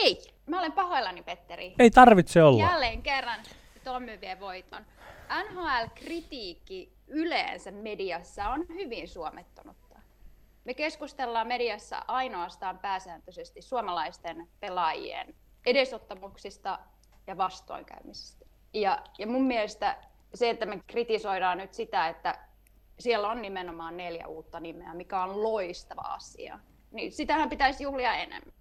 Ei, mä olen pahoillani Petteri. Ei tarvitse olla. Jälleen kerran Tommy vie voiton. NHL-kritiikki yleensä mediassa on hyvin suomettunutta. Me keskustellaan mediassa ainoastaan pääsääntöisesti suomalaisten pelaajien edesottamuksista ja vastoinkäymisistä. Ja, ja mun mielestä se, että me kritisoidaan nyt sitä, että siellä on nimenomaan neljä uutta nimeä, mikä on loistava asia, niin sitähän pitäisi juhlia enemmän.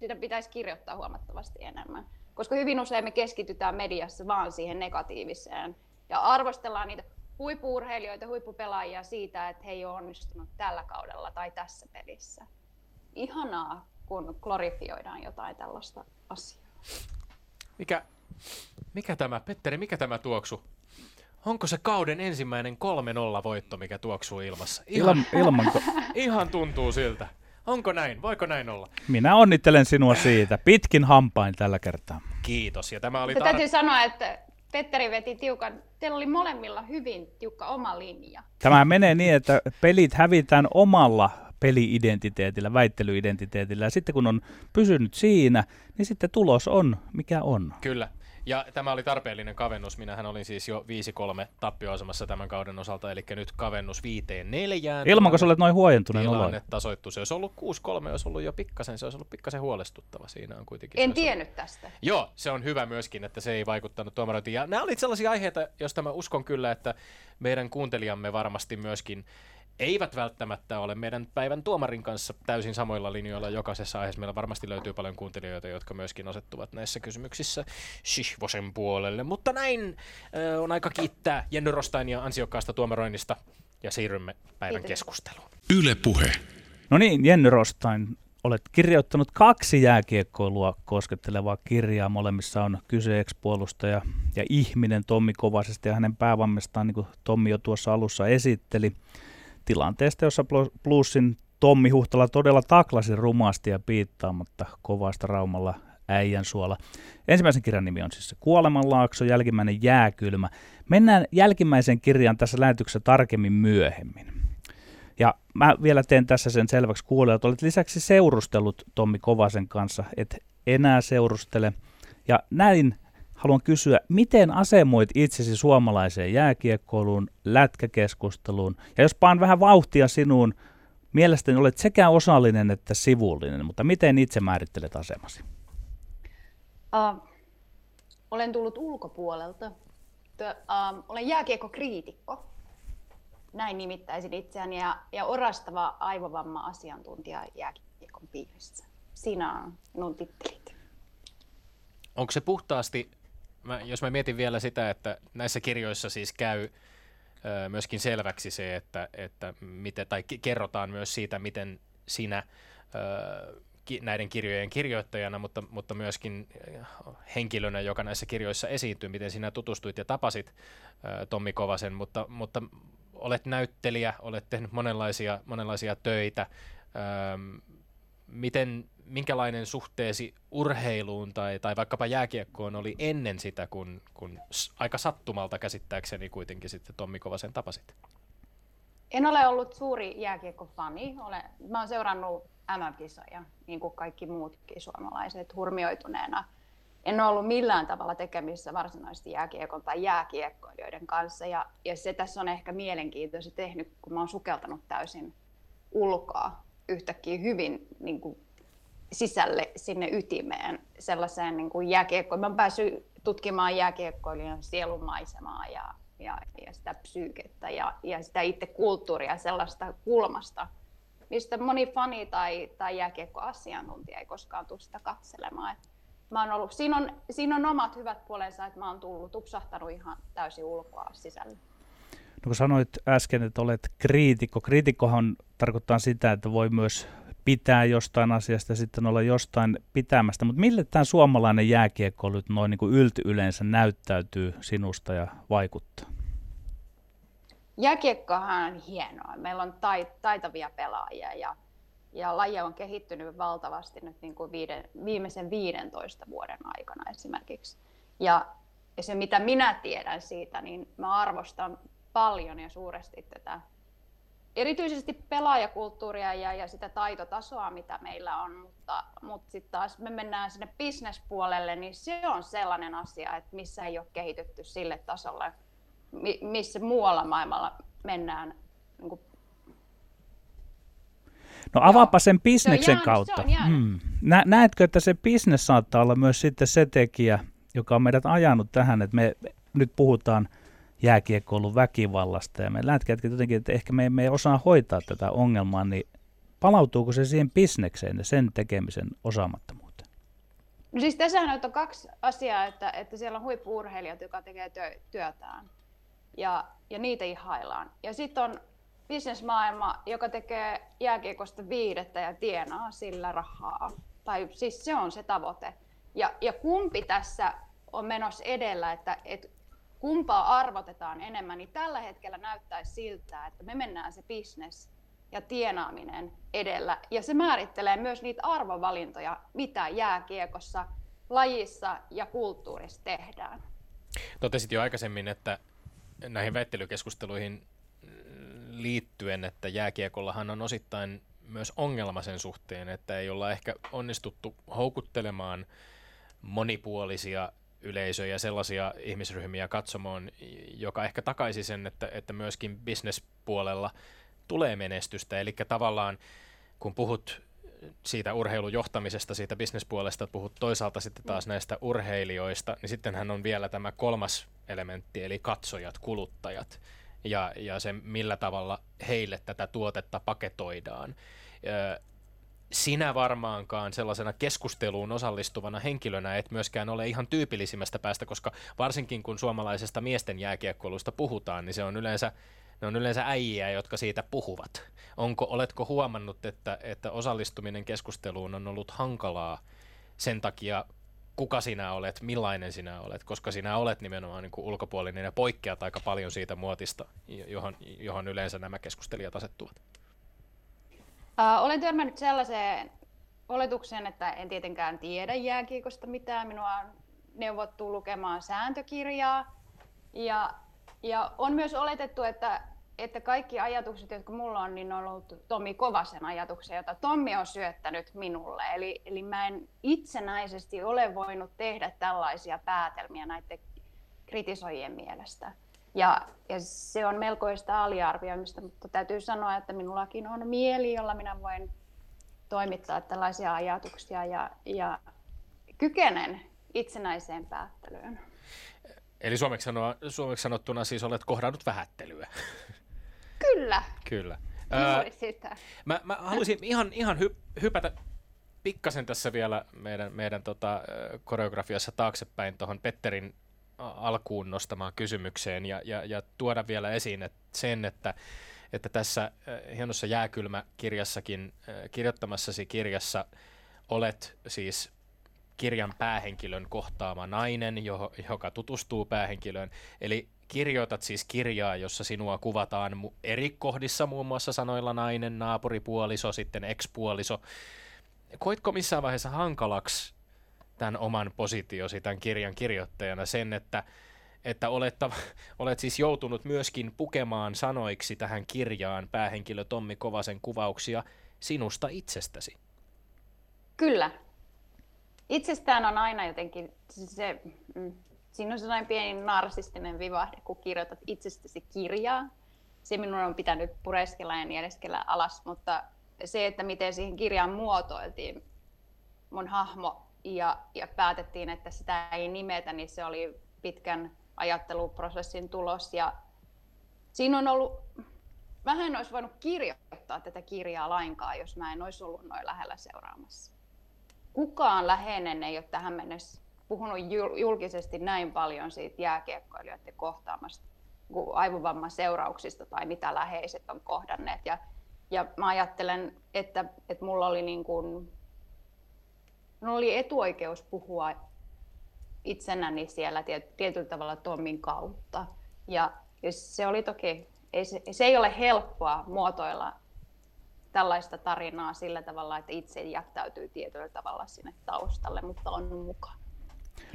Sitä pitäisi kirjoittaa huomattavasti enemmän. Koska hyvin usein me keskitytään mediassa vaan siihen negatiiviseen ja arvostellaan niitä huippuurheilijoita, huippupelaajia siitä, että he ei ole onnistunut tällä kaudella tai tässä pelissä. Ihanaa, kun glorifioidaan jotain tällaista asiaa. Mikä, mikä tämä, Petteri, mikä tämä tuoksu? Onko se kauden ensimmäinen 3-0 voitto, mikä tuoksuu ilmassa? Ihan, Ilman, ilmanko. ihan tuntuu siltä. Onko näin? Voiko näin olla? Minä onnittelen sinua siitä. Pitkin hampain tällä kertaa. Kiitos. Ja tämä oli Mutta tar- täytyy sanoa, että Petteri veti tiukan, teillä oli molemmilla hyvin tiukka oma linja. Tämä menee niin, että pelit hävitään omalla peliidentiteetillä, väittelyidentiteetillä. Ja sitten kun on pysynyt siinä, niin sitten tulos on mikä on. Kyllä. Ja tämä oli tarpeellinen kavennus. Minähän olin siis jo 5-3 tappioasemassa tämän kauden osalta, eli nyt kavennus 5-4. Ilmanko sä olet noin huojentuneen oloinen? Tilanne tasoittuu. Se olisi ollut 6-3, olisi ollut jo pikkasen, se olisi ollut pikkasen huolestuttava. Siinä on kuitenkin. En olisi ollut- tiennyt tästä. Joo, se on hyvä myöskin, että se ei vaikuttanut tuomarointiin. Ja nämä olivat sellaisia aiheita, joista mä uskon kyllä, että meidän kuuntelijamme varmasti myöskin eivät välttämättä ole meidän päivän tuomarin kanssa täysin samoilla linjoilla jokaisessa aiheessa. Meillä varmasti löytyy paljon kuuntelijoita, jotka myöskin asettuvat näissä kysymyksissä Shihvosen puolelle. Mutta näin äh, on aika kiittää Jenny Rostainia ansiokkaasta tuomaroinnista ja siirrymme päivän Kiitos. keskusteluun. Yle Puhe. No niin, Jenny Rostain, olet kirjoittanut kaksi jääkiekkoilua koskettelevaa kirjaa. Molemmissa on kyse ex-puolustaja ja ihminen Tommi Kovasesta ja hänen päävammistaan, niin kuin Tommi jo tuossa alussa esitteli, tilanteesta, jossa Bluesin Tommi Huhtala todella taklasi rumasti ja piittaamatta kovasta Raumalla äijän suola. Ensimmäisen kirjan nimi on siis Kuolemanlaakso, jälkimmäinen jääkylmä. Mennään jälkimmäisen kirjan tässä lähetyksessä tarkemmin myöhemmin. Ja mä vielä teen tässä sen selväksi kuulijat. Olet lisäksi seurustellut Tommi Kovasen kanssa, et enää seurustele. Ja näin haluan kysyä, miten asemoit itsesi suomalaiseen jääkiekkoiluun, lätkäkeskusteluun? Ja jos paan vähän vauhtia sinuun, mielestäni olet sekä osallinen että sivullinen, mutta miten itse määrittelet asemasi? Uh, olen tullut ulkopuolelta. Tö, uh, olen jääkiekkokriitikko. Näin nimittäisin itseäni ja, ja orastava aivovamma-asiantuntija jääkiekon piirissä. Siinä on minun tittelit. Onko se puhtaasti, mä, jos mä mietin vielä sitä, että näissä kirjoissa siis käy ö, myöskin selväksi se, että, että miten, tai kerrotaan myös siitä, miten sinä ö, ki- näiden kirjojen kirjoittajana, mutta, mutta myöskin ö, henkilönä, joka näissä kirjoissa esiintyy, miten sinä tutustuit ja tapasit ö, Tommi Kovasen, mutta, mutta olet näyttelijä, olet tehnyt monenlaisia, monenlaisia töitä. Öm, miten, minkälainen suhteesi urheiluun tai, tai vaikkapa jääkiekkoon oli ennen sitä, kun, kun aika sattumalta käsittääkseni kuitenkin sitten Tommi Kovasen tapasit? En ole ollut suuri jääkiekkofani. Olen, mä olen seurannut MM-kisoja, niin kuin kaikki muutkin suomalaiset, hurmioituneena. En ole ollut millään tavalla tekemissä varsinaisesti jääkiekon tai jääkiekkoilijoiden kanssa. Ja, ja se tässä on ehkä mielenkiintoista tehnyt, kun mä oon sukeltanut täysin ulkoa yhtäkkiä hyvin niin kuin sisälle sinne ytimeen sellaiseen niin kuin jääkiekkoon. Mä oon päässyt tutkimaan jääkiekkoilijan sielunmaisemaa ja, ja, ja sitä psyykettä ja, ja sitä itse kulttuuria sellaista kulmasta, mistä moni fani tai, tai jääkiekkoasiantuntija ei koskaan tule sitä katselemaan. Et mä oon ollut, siinä, on, siinä on omat hyvät puolensa, että mä oon tullut tupsahtanut ihan täysin ulkoa sisälle. No kun sanoit äsken, että olet kriitikko. Kriitikkohan tarkoittaa sitä, että voi myös pitää jostain asiasta ja sitten olla jostain pitämästä. Mutta mille tämä suomalainen jääkiekko nyt noin niin ylty yleensä näyttäytyy sinusta ja vaikuttaa? Jääkiekkohan on hienoa. Meillä on tai, taitavia pelaajia ja, ja laji on kehittynyt valtavasti nyt niin kuin viiden, viimeisen 15 vuoden aikana esimerkiksi. Ja, ja se, mitä minä tiedän siitä, niin mä arvostan paljon ja suuresti tätä erityisesti pelaajakulttuuria ja, ja sitä taitotasoa, mitä meillä on, mutta, mutta sitten taas me mennään sinne bisnespuolelle, niin se on sellainen asia, että missä ei ole kehitytty sille tasolle, missä muualla maailmalla mennään niin kuin No avaapa sen bisneksen jäänyt, kautta. Hmm. Nä, näetkö, että se bisnes saattaa olla myös sitten se tekijä, joka on meidät ajanut tähän, että me nyt puhutaan jääkiekkoulun väkivallasta ja me lätkätkin jotenkin, että ehkä me emme osaa hoitaa tätä ongelmaa, niin palautuuko se siihen bisnekseen ja sen tekemisen osaamattomuuteen? No siis tässä on kaksi asiaa, että, että siellä on huippuurheilijat, jotka tekee työtään ja, ja niitä ihaillaan. Ja sitten on bisnesmaailma, joka tekee jääkiekosta viidettä ja tienaa sillä rahaa. Tai siis se on se tavoite. Ja, ja kumpi tässä on menossa edellä, että, että kumpaa arvotetaan enemmän, niin tällä hetkellä näyttäisi siltä, että me mennään se bisnes ja tienaaminen edellä. Ja se määrittelee myös niitä arvovalintoja, mitä jääkiekossa, lajissa ja kulttuurissa tehdään. Totesit jo aikaisemmin, että näihin väittelykeskusteluihin liittyen, että jääkiekollahan on osittain myös ongelma sen suhteen, että ei olla ehkä onnistuttu houkuttelemaan monipuolisia yleisöjä, sellaisia ihmisryhmiä katsomaan, joka ehkä takaisi sen, että, että myöskin bisnespuolella tulee menestystä. Eli tavallaan kun puhut siitä urheilujohtamisesta, siitä bisnespuolesta, puhut toisaalta sitten taas näistä urheilijoista, niin sittenhän on vielä tämä kolmas elementti, eli katsojat, kuluttajat ja, ja se, millä tavalla heille tätä tuotetta paketoidaan. Sinä varmaankaan sellaisena keskusteluun osallistuvana henkilönä et myöskään ole ihan tyypillisimmästä päästä, koska varsinkin kun suomalaisesta miesten jääkiekkoilusta puhutaan, niin se on yleensä ne on yleensä äijiä, jotka siitä puhuvat. Onko, oletko huomannut, että, että osallistuminen keskusteluun on ollut hankalaa sen takia, kuka sinä olet, millainen sinä olet, koska sinä olet nimenomaan niin kuin ulkopuolinen ja poikkeat aika paljon siitä muotista, johon, johon yleensä nämä keskustelijat asettuvat. Uh, olen törmännyt sellaiseen oletukseen, että en tietenkään tiedä jääkiekosta mitään. Minua on neuvottu lukemaan sääntökirjaa ja, ja on myös oletettu, että että kaikki ajatukset, jotka mulla on, niin on ollut Tommi Kovasen ajatuksia, jota Tommi on syöttänyt minulle. Eli, eli mä en itsenäisesti ole voinut tehdä tällaisia päätelmiä näiden kritisoijien mielestä. Ja, ja se on melkoista aliarvioimista, mutta täytyy sanoa, että minullakin on mieli, jolla minä voin toimittaa tällaisia ajatuksia ja, ja kykenen itsenäiseen päättelyyn. Eli suomeksi, sanoa, suomeksi sanottuna siis olet kohdannut vähättelyä. Kyllä. Kyllä. Juuri sitä. Mä, mä haluaisin ihan, ihan hy, hypätä pikkasen tässä vielä meidän, meidän tota, koreografiassa taaksepäin tuohon Petterin alkuun nostamaan kysymykseen ja, ja, ja tuoda vielä esiin että sen, että, että tässä äh, hienossa jääkylmäkirjassakin, äh, kirjoittamassasi kirjassa olet siis kirjan päähenkilön kohtaama nainen, joka tutustuu päähenkilöön. Eli kirjoitat siis kirjaa, jossa sinua kuvataan eri kohdissa, muun muassa sanoilla nainen, naapuripuoliso, sitten ekspuoliso. Koitko missään vaiheessa hankalaksi tämän oman positiosi tämän kirjan kirjoittajana sen, että, että olet, olet siis joutunut myöskin pukemaan sanoiksi tähän kirjaan päähenkilö Tommi Kovasen kuvauksia sinusta itsestäsi? Kyllä. Itsestään on aina jotenkin se, mm, siinä on sellainen pieni narsistinen vivahde, kun kirjoitat itsestäsi kirjaa. Se minun on pitänyt pureskella ja niedeskellä alas, mutta se, että miten siihen kirjaan muotoiltiin mun hahmo ja, ja päätettiin, että sitä ei nimetä, niin se oli pitkän ajatteluprosessin tulos. Ja siinä on ollut, vähän en olisi voinut kirjoittaa tätä kirjaa lainkaan, jos mä en olisi ollut noin lähellä seuraamassa. Kukaan läheinen ei ole tähän mennessä puhunut julkisesti näin paljon siitä jääkiekkoilijoiden kohtaamasta aivovamman seurauksista tai mitä läheiset on kohdanneet. Ja, ja mä ajattelen, että, että mulla oli, niin kuin, mulla oli etuoikeus puhua itsenäni siellä tietyllä tavalla Tommin kautta. Ja, ja se oli toki, ei se, se ei ole helppoa muotoilla tällaista tarinaa sillä tavalla, että itse jättäytyy tietyllä tavalla sinne taustalle, mutta on mukana.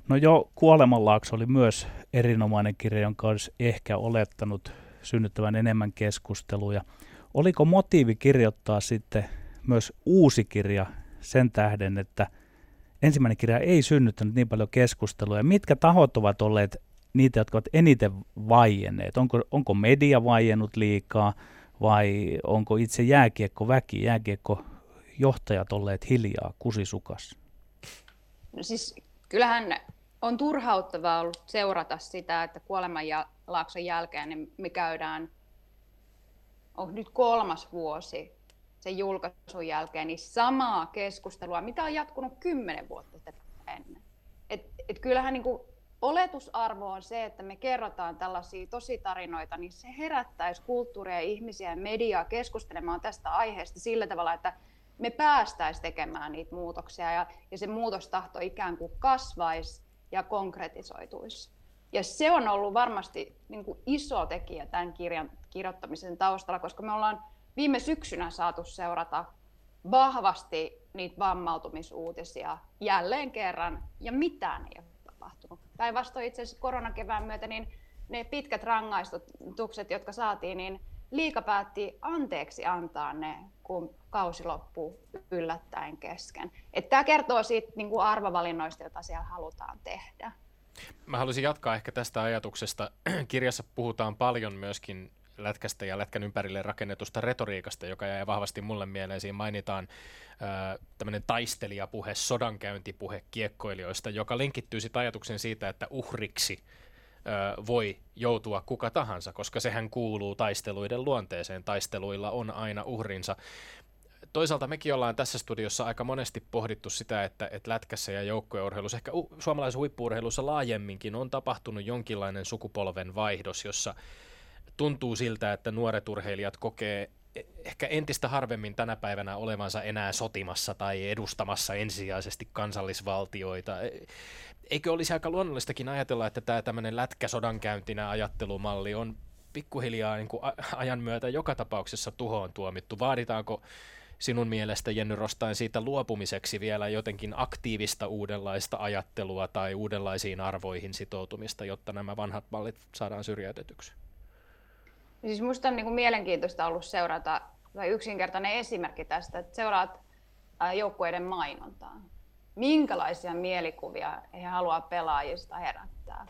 No jo Kuolemanlaakso oli myös erinomainen kirja, jonka olisi ehkä olettanut synnyttävän enemmän keskusteluja. Oliko motiivi kirjoittaa sitten myös uusi kirja sen tähden, että ensimmäinen kirja ei synnyttänyt niin paljon keskustelua, ja mitkä tahot ovat olleet niitä, jotka ovat eniten vaienneet? Onko, onko media vaiennut liikaa vai onko itse jääkiekko väki, jääkiekko johtajat olleet hiljaa kusisukas? No siis kyllähän on turhauttavaa ollut seurata sitä, että kuoleman ja laakson jälkeen niin me käydään, on nyt kolmas vuosi sen julkaisun jälkeen, niin samaa keskustelua, mitä on jatkunut kymmenen vuotta ennen. Et, et kyllähän niin kuin oletusarvo on se, että me kerrotaan tällaisia tositarinoita, niin se herättäisi kulttuuria, ihmisiä ja mediaa keskustelemaan tästä aiheesta sillä tavalla, että me päästäisiin tekemään niitä muutoksia ja, ja se muutostahto ikään kuin kasvaisi ja konkretisoituisi. Ja se on ollut varmasti niin kuin iso tekijä tämän kirjan kirjoittamisen taustalla, koska me ollaan viime syksynä saatu seurata vahvasti niitä vammautumisuutisia jälleen kerran, ja mitään ei ole tapahtunut. Päinvastoin itse asiassa koronakevään myötä niin ne pitkät rangaistukset, jotka saatiin, niin liika päätti anteeksi antaa ne, kun kausi loppuu yllättäen kesken. Tämä kertoo siitä niin kuin arvovalinnoista, joita siellä halutaan tehdä. Mä haluaisin jatkaa ehkä tästä ajatuksesta. Kirjassa puhutaan paljon myöskin lätkästä ja lätkän ympärille rakennetusta retoriikasta, joka jäi vahvasti mulle mieleen. Siinä mainitaan äh, tämmöinen taistelijapuhe, sodankäyntipuhe kiekkoilijoista, joka linkittyy sitten ajatuksen siitä, että uhriksi äh, voi joutua kuka tahansa, koska sehän kuuluu taisteluiden luonteeseen. Taisteluilla on aina uhrinsa toisaalta mekin ollaan tässä studiossa aika monesti pohdittu sitä, että, että lätkässä ja joukkueurheilussa, ehkä suomalaisessa huippuurheilussa laajemminkin on tapahtunut jonkinlainen sukupolven vaihdos, jossa tuntuu siltä, että nuoret urheilijat kokee ehkä entistä harvemmin tänä päivänä olevansa enää sotimassa tai edustamassa ensisijaisesti kansallisvaltioita. E, eikö olisi aika luonnollistakin ajatella, että tämä tämmöinen lätkäsodankäyntinä ajattelumalli on pikkuhiljaa niin kuin ajan myötä joka tapauksessa tuhoon tuomittu? Vaaditaanko sinun mielestä, Jenny Rostain, siitä luopumiseksi vielä jotenkin aktiivista uudenlaista ajattelua tai uudenlaisiin arvoihin sitoutumista, jotta nämä vanhat mallit saadaan syrjäytetyksi? Siis minusta on niin kuin mielenkiintoista ollut seurata, tai yksinkertainen esimerkki tästä, että seuraat joukkueiden mainontaa. Minkälaisia mielikuvia he haluaa pelaajista herättää.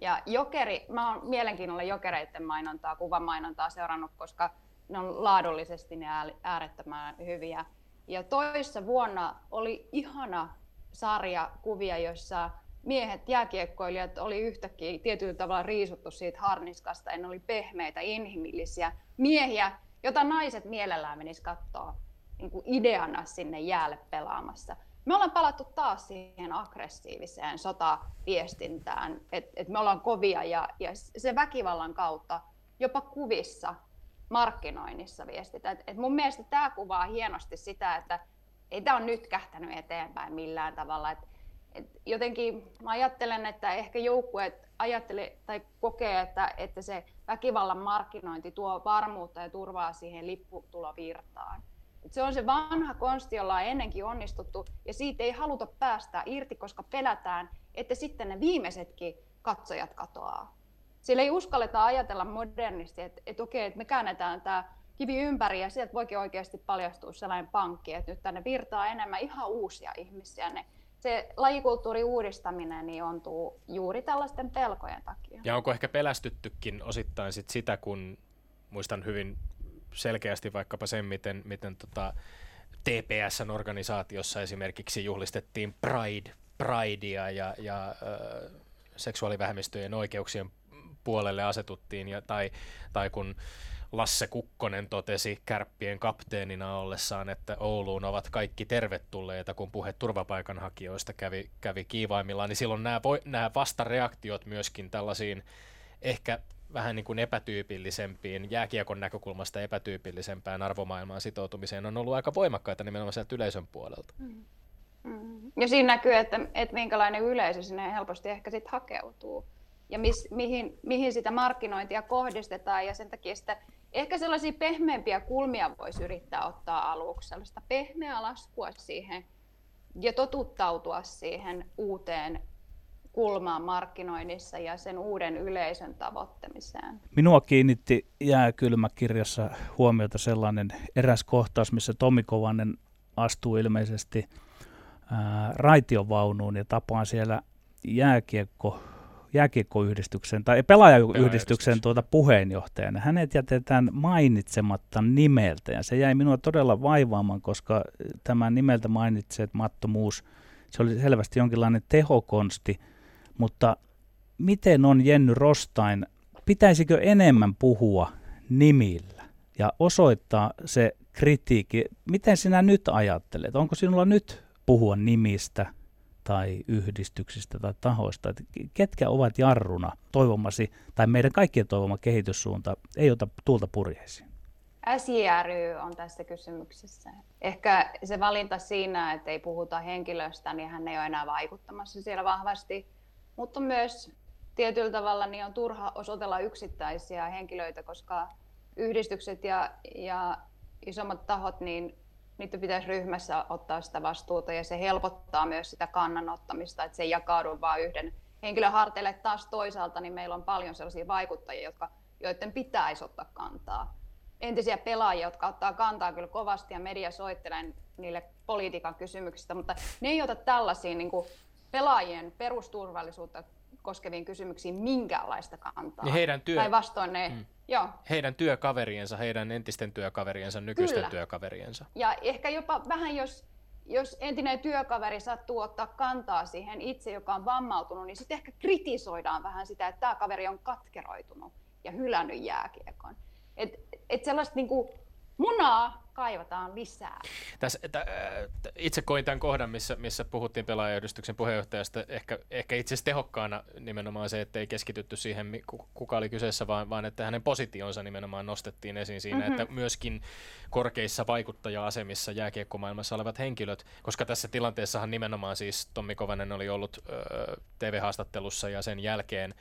Ja jokeri, mä oon mielenkiinnolla jokereiden mainontaa, kuvamainontaa seurannut, koska ne on laadullisesti ne äärettömän hyviä. Ja toissa vuonna oli ihana sarja kuvia, joissa miehet, jääkiekkoilijat oli yhtäkkiä tietyllä tavalla riisuttu siitä harniskasta, ja ne oli pehmeitä, inhimillisiä miehiä, jota naiset mielellään menis katsoa niin kuin ideana sinne jäälle pelaamassa. Me ollaan palattu taas siihen aggressiiviseen sotaviestintään, että et me ollaan kovia ja, ja se väkivallan kautta jopa kuvissa markkinoinnissa viestitä. Et, et mun mielestä tämä kuvaa hienosti sitä, että ei tämä ole nyt kähtänyt eteenpäin millään tavalla. Et, et jotenkin mä ajattelen, että ehkä joukkueet ajattele tai kokee, että, että se väkivallan markkinointi tuo varmuutta ja turvaa siihen lipputulovirtaan. Et se on se vanha konsti, jolla on ennenkin onnistuttu, ja siitä ei haluta päästä irti, koska pelätään, että sitten ne viimeisetkin katsojat katoaa. Sillä ei uskalleta ajatella modernisti, että, että okei, että me käännetään tämä kivi ympäri ja sieltä voikin oikeasti paljastua sellainen pankki, että nyt tänne virtaa enemmän ihan uusia ihmisiä. Ne, se lajikulttuurin uudistaminen niin ontuu juuri tällaisten pelkojen takia. Ja onko ehkä pelästyttykin osittain sit sitä, kun muistan hyvin selkeästi vaikkapa sen, miten, miten tota TPSn organisaatiossa esimerkiksi juhlistettiin Pride, Pridea ja, ja äh, seksuaalivähemmistöjen oikeuksien puolelle asetuttiin, ja, tai, tai kun Lasse Kukkonen totesi kärppien kapteenina ollessaan, että Ouluun ovat kaikki tervetulleita, kun puhe turvapaikanhakijoista kävi, kävi kiivaimillaan, niin silloin nämä, voi, nämä vastareaktiot myöskin tällaisiin ehkä vähän niin kuin epätyypillisempiin, jääkiekon näkökulmasta epätyypillisempään arvomaailmaan sitoutumiseen on ollut aika voimakkaita nimenomaan sieltä yleisön puolelta. Mm. Mm. Ja siinä näkyy, että, että minkälainen yleisö sinne helposti ehkä sitten hakeutuu ja mis, mihin, mihin sitä markkinointia kohdistetaan ja sen takia sitä ehkä sellaisia pehmeämpiä kulmia voisi yrittää ottaa aluksi, sellaista pehmeää laskua siihen ja totuttautua siihen uuteen kulmaan markkinoinnissa ja sen uuden yleisön tavoittamiseen. Minua kiinnitti jääkylmäkirjassa huomiota sellainen eräs kohtaus, missä Tomi Kovanen astuu ilmeisesti ää, raitiovaunuun ja tapaan siellä jääkiekko, jääkiekkoyhdistyksen tai pelaajayhdistyksen tuota puheenjohtajana. Hänet jätetään mainitsematta nimeltä ja se jäi minua todella vaivaamaan, koska tämä nimeltä mainitsemattomuus, se oli selvästi jonkinlainen tehokonsti, mutta miten on Jenny Rostain, pitäisikö enemmän puhua nimillä ja osoittaa se kritiikki? Miten sinä nyt ajattelet? Onko sinulla nyt puhua nimistä tai yhdistyksistä tai tahoista? Että ketkä ovat jarruna toivomasi tai meidän kaikkien toivoma kehityssuunta ei ota tuulta purjeisiin? SJRY on tässä kysymyksessä. Ehkä se valinta siinä, että ei puhuta henkilöstä, niin hän ei ole enää vaikuttamassa siellä vahvasti. Mutta myös tietyllä tavalla niin on turha osoitella yksittäisiä henkilöitä, koska yhdistykset ja, ja isommat tahot, niin niitä pitäisi ryhmässä ottaa sitä vastuuta ja se helpottaa myös sitä kannanottamista, että se ei jakaudu vain yhden henkilön harteille. Taas toisaalta niin meillä on paljon sellaisia vaikuttajia, jotka, joiden pitäisi ottaa kantaa. Entisiä pelaajia, jotka ottaa kantaa kyllä kovasti ja media soittelee niille politiikan kysymyksistä, mutta ne ei ota tällaisiin niin kuin pelaajien perusturvallisuutta koskeviin kysymyksiin minkäänlaista kantaa. Niin heidän työ... Tai vastoin ne, mm. Joo. Heidän työkaveriensa, heidän entisten työkaveriensa, nykyisten Kyllä. työkaveriensa. Ja ehkä jopa vähän, jos, jos entinen työkaveri sattuu ottaa kantaa siihen itse, joka on vammautunut, niin sitten ehkä kritisoidaan vähän sitä, että tämä kaveri on katkeroitunut ja hylännyt jääkiekon. Et, et sellaista niinku munaa kaivataan lisää. Tässä, että, äh, itse koin tämän kohdan, missä, missä puhuttiin pelaajayhdistyksen puheenjohtajasta, ehkä, ehkä itse asiassa tehokkaana nimenomaan se, että ei keskitytty siihen, kuka oli kyseessä, vaan, vaan että hänen positionsa nimenomaan nostettiin esiin siinä, mm-hmm. että myöskin korkeissa vaikuttaja-asemissa jääkiekkomaailmassa olevat henkilöt, koska tässä tilanteessahan nimenomaan siis Tommi Kovanen oli ollut ö, TV-haastattelussa ja sen jälkeen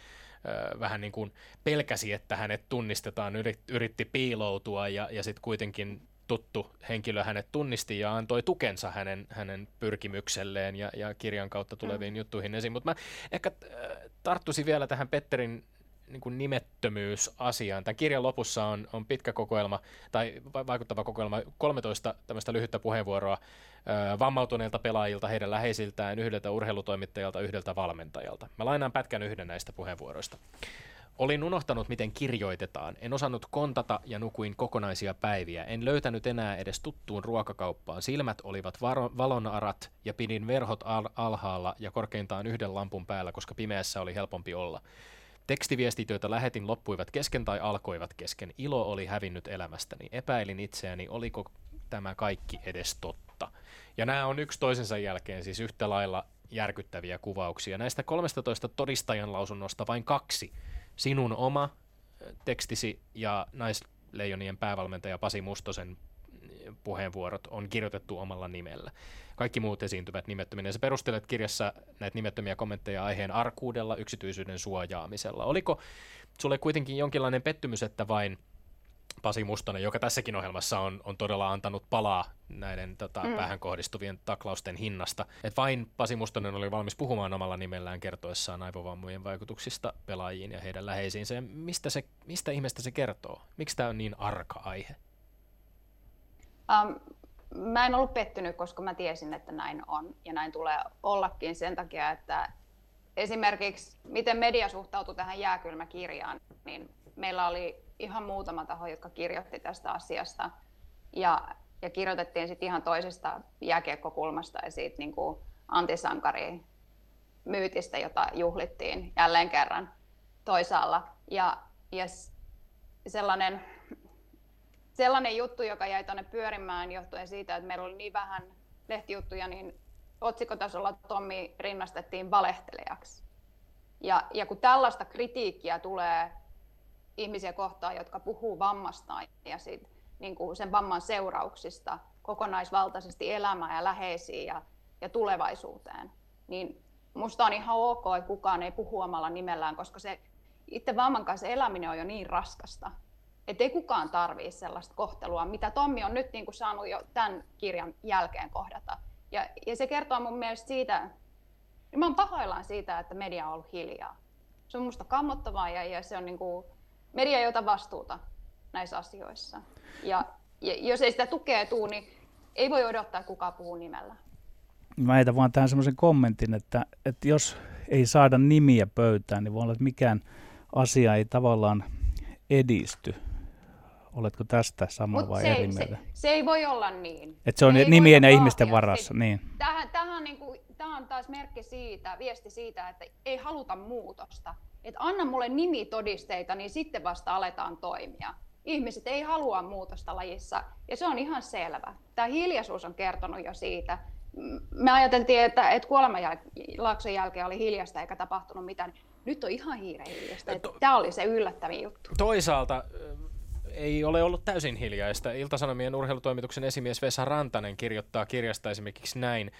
vähän niin kuin pelkäsi, että hänet tunnistetaan, yritti piiloutua ja, ja sitten kuitenkin tuttu henkilö hänet tunnisti ja antoi tukensa hänen, hänen pyrkimykselleen ja, ja kirjan kautta tuleviin mm. juttuihin esiin. Mutta mä ehkä tarttuisin vielä tähän Petterin niin kuin nimettömyysasiaan. Tämän kirjan lopussa on, on pitkä kokoelma, tai vaikuttava kokoelma, 13 tämmöistä lyhyttä puheenvuoroa ö, vammautuneilta pelaajilta, heidän läheisiltään, yhdeltä urheilutoimittajalta, yhdeltä valmentajalta. Mä lainaan pätkän yhden näistä puheenvuoroista. Olin unohtanut, miten kirjoitetaan. En osannut kontata ja nukuin kokonaisia päiviä. En löytänyt enää edes tuttuun ruokakauppaan. Silmät olivat varo- valonarat ja pidin verhot al- alhaalla ja korkeintaan yhden lampun päällä, koska pimeässä oli helpompi olla. Tekstiviestit, joita lähetin, loppuivat kesken tai alkoivat kesken. Ilo oli hävinnyt elämästäni. Epäilin itseäni, oliko tämä kaikki edes totta. Ja nämä on yksi toisensa jälkeen siis yhtä lailla järkyttäviä kuvauksia. Näistä 13 todistajan lausunnosta vain kaksi. Sinun oma tekstisi ja naisleijonien päävalmentaja Pasi Mustosen puheenvuorot on kirjoitettu omalla nimellä. Kaikki muut esiintyvät nimettöminä. Sä perustelet kirjassa näitä nimettömiä kommentteja aiheen arkuudella, yksityisyyden suojaamisella. Oliko sulle kuitenkin jonkinlainen pettymys, että vain Pasi Mustonen, joka tässäkin ohjelmassa on, on todella antanut palaa näiden tota, mm. päähän kohdistuvien taklausten hinnasta. Et vain Pasi Mustonen oli valmis puhumaan omalla nimellään kertoessaan aivovammojen vaikutuksista pelaajiin ja heidän läheisiinsä. Mistä, se, mistä ihmeestä se kertoo? Miksi tämä on niin arka aihe? Um, mä en ollut pettynyt, koska mä tiesin, että näin on ja näin tulee ollakin sen takia, että esimerkiksi miten media suhtautui tähän jääkylmäkirjaan, niin meillä oli ihan muutama taho, jotka kirjoitti tästä asiasta ja, ja kirjoitettiin sitten ihan toisesta jääkiekkokulmasta ja siitä niin kuin antisankari myytistä, jota juhlittiin jälleen kerran toisaalla. Ja, ja sellainen sellainen juttu, joka jäi tuonne pyörimään johtuen siitä, että meillä oli niin vähän lehtijuttuja, niin otsikotasolla Tommi rinnastettiin valehtelijaksi. Ja, ja kun tällaista kritiikkiä tulee ihmisiä kohtaan, jotka puhuu vammastaan ja sit, niin kuin sen vamman seurauksista kokonaisvaltaisesti elämään ja läheisiin ja, ja tulevaisuuteen, niin musta on ihan ok, että kukaan ei puhu omalla nimellään, koska se itse vamman kanssa eläminen on jo niin raskasta. Että ei kukaan tarvii sellaista kohtelua, mitä Tommi on nyt niin kuin saanut jo tämän kirjan jälkeen kohdata. Ja, ja se kertoo mun mielestä siitä, niin mä oon pahoillaan siitä, että media on ollut hiljaa. Se on musta kammottavaa ja, ja se on niin kuin, media ei ota vastuuta näissä asioissa. Ja, ja jos ei sitä tukea tuu, niin ei voi odottaa, että kukaan puhuu nimellä. Mä heitän vaan tähän semmoisen kommentin, että, että jos ei saada nimiä pöytään, niin voi olla, että mikään asia ei tavallaan edisty. Oletko tästä sama vai se, eri mieltä? Se, se ei voi olla niin. Että se on ei nimien ja ihmisten varassa, se, niin. Tämähän on, niin kuin, tämä on taas merkki siitä, viesti siitä, että ei haluta muutosta. Että anna mulle nimitodisteita, niin sitten vasta aletaan toimia. Ihmiset ei halua muutosta lajissa, ja se on ihan selvä. Tämä hiljaisuus on kertonut jo siitä. Me ajateltiin, että, että kuolemanlaakson jälkeen oli hiljasta eikä tapahtunut mitään. Nyt on ihan hiire hiljasta. Tämä oli se yllättävin juttu. Toisaalta ei ole ollut täysin hiljaista. Iltasanomien urheilutoimituksen esimies Vesa Rantanen kirjoittaa kirjasta esimerkiksi näin.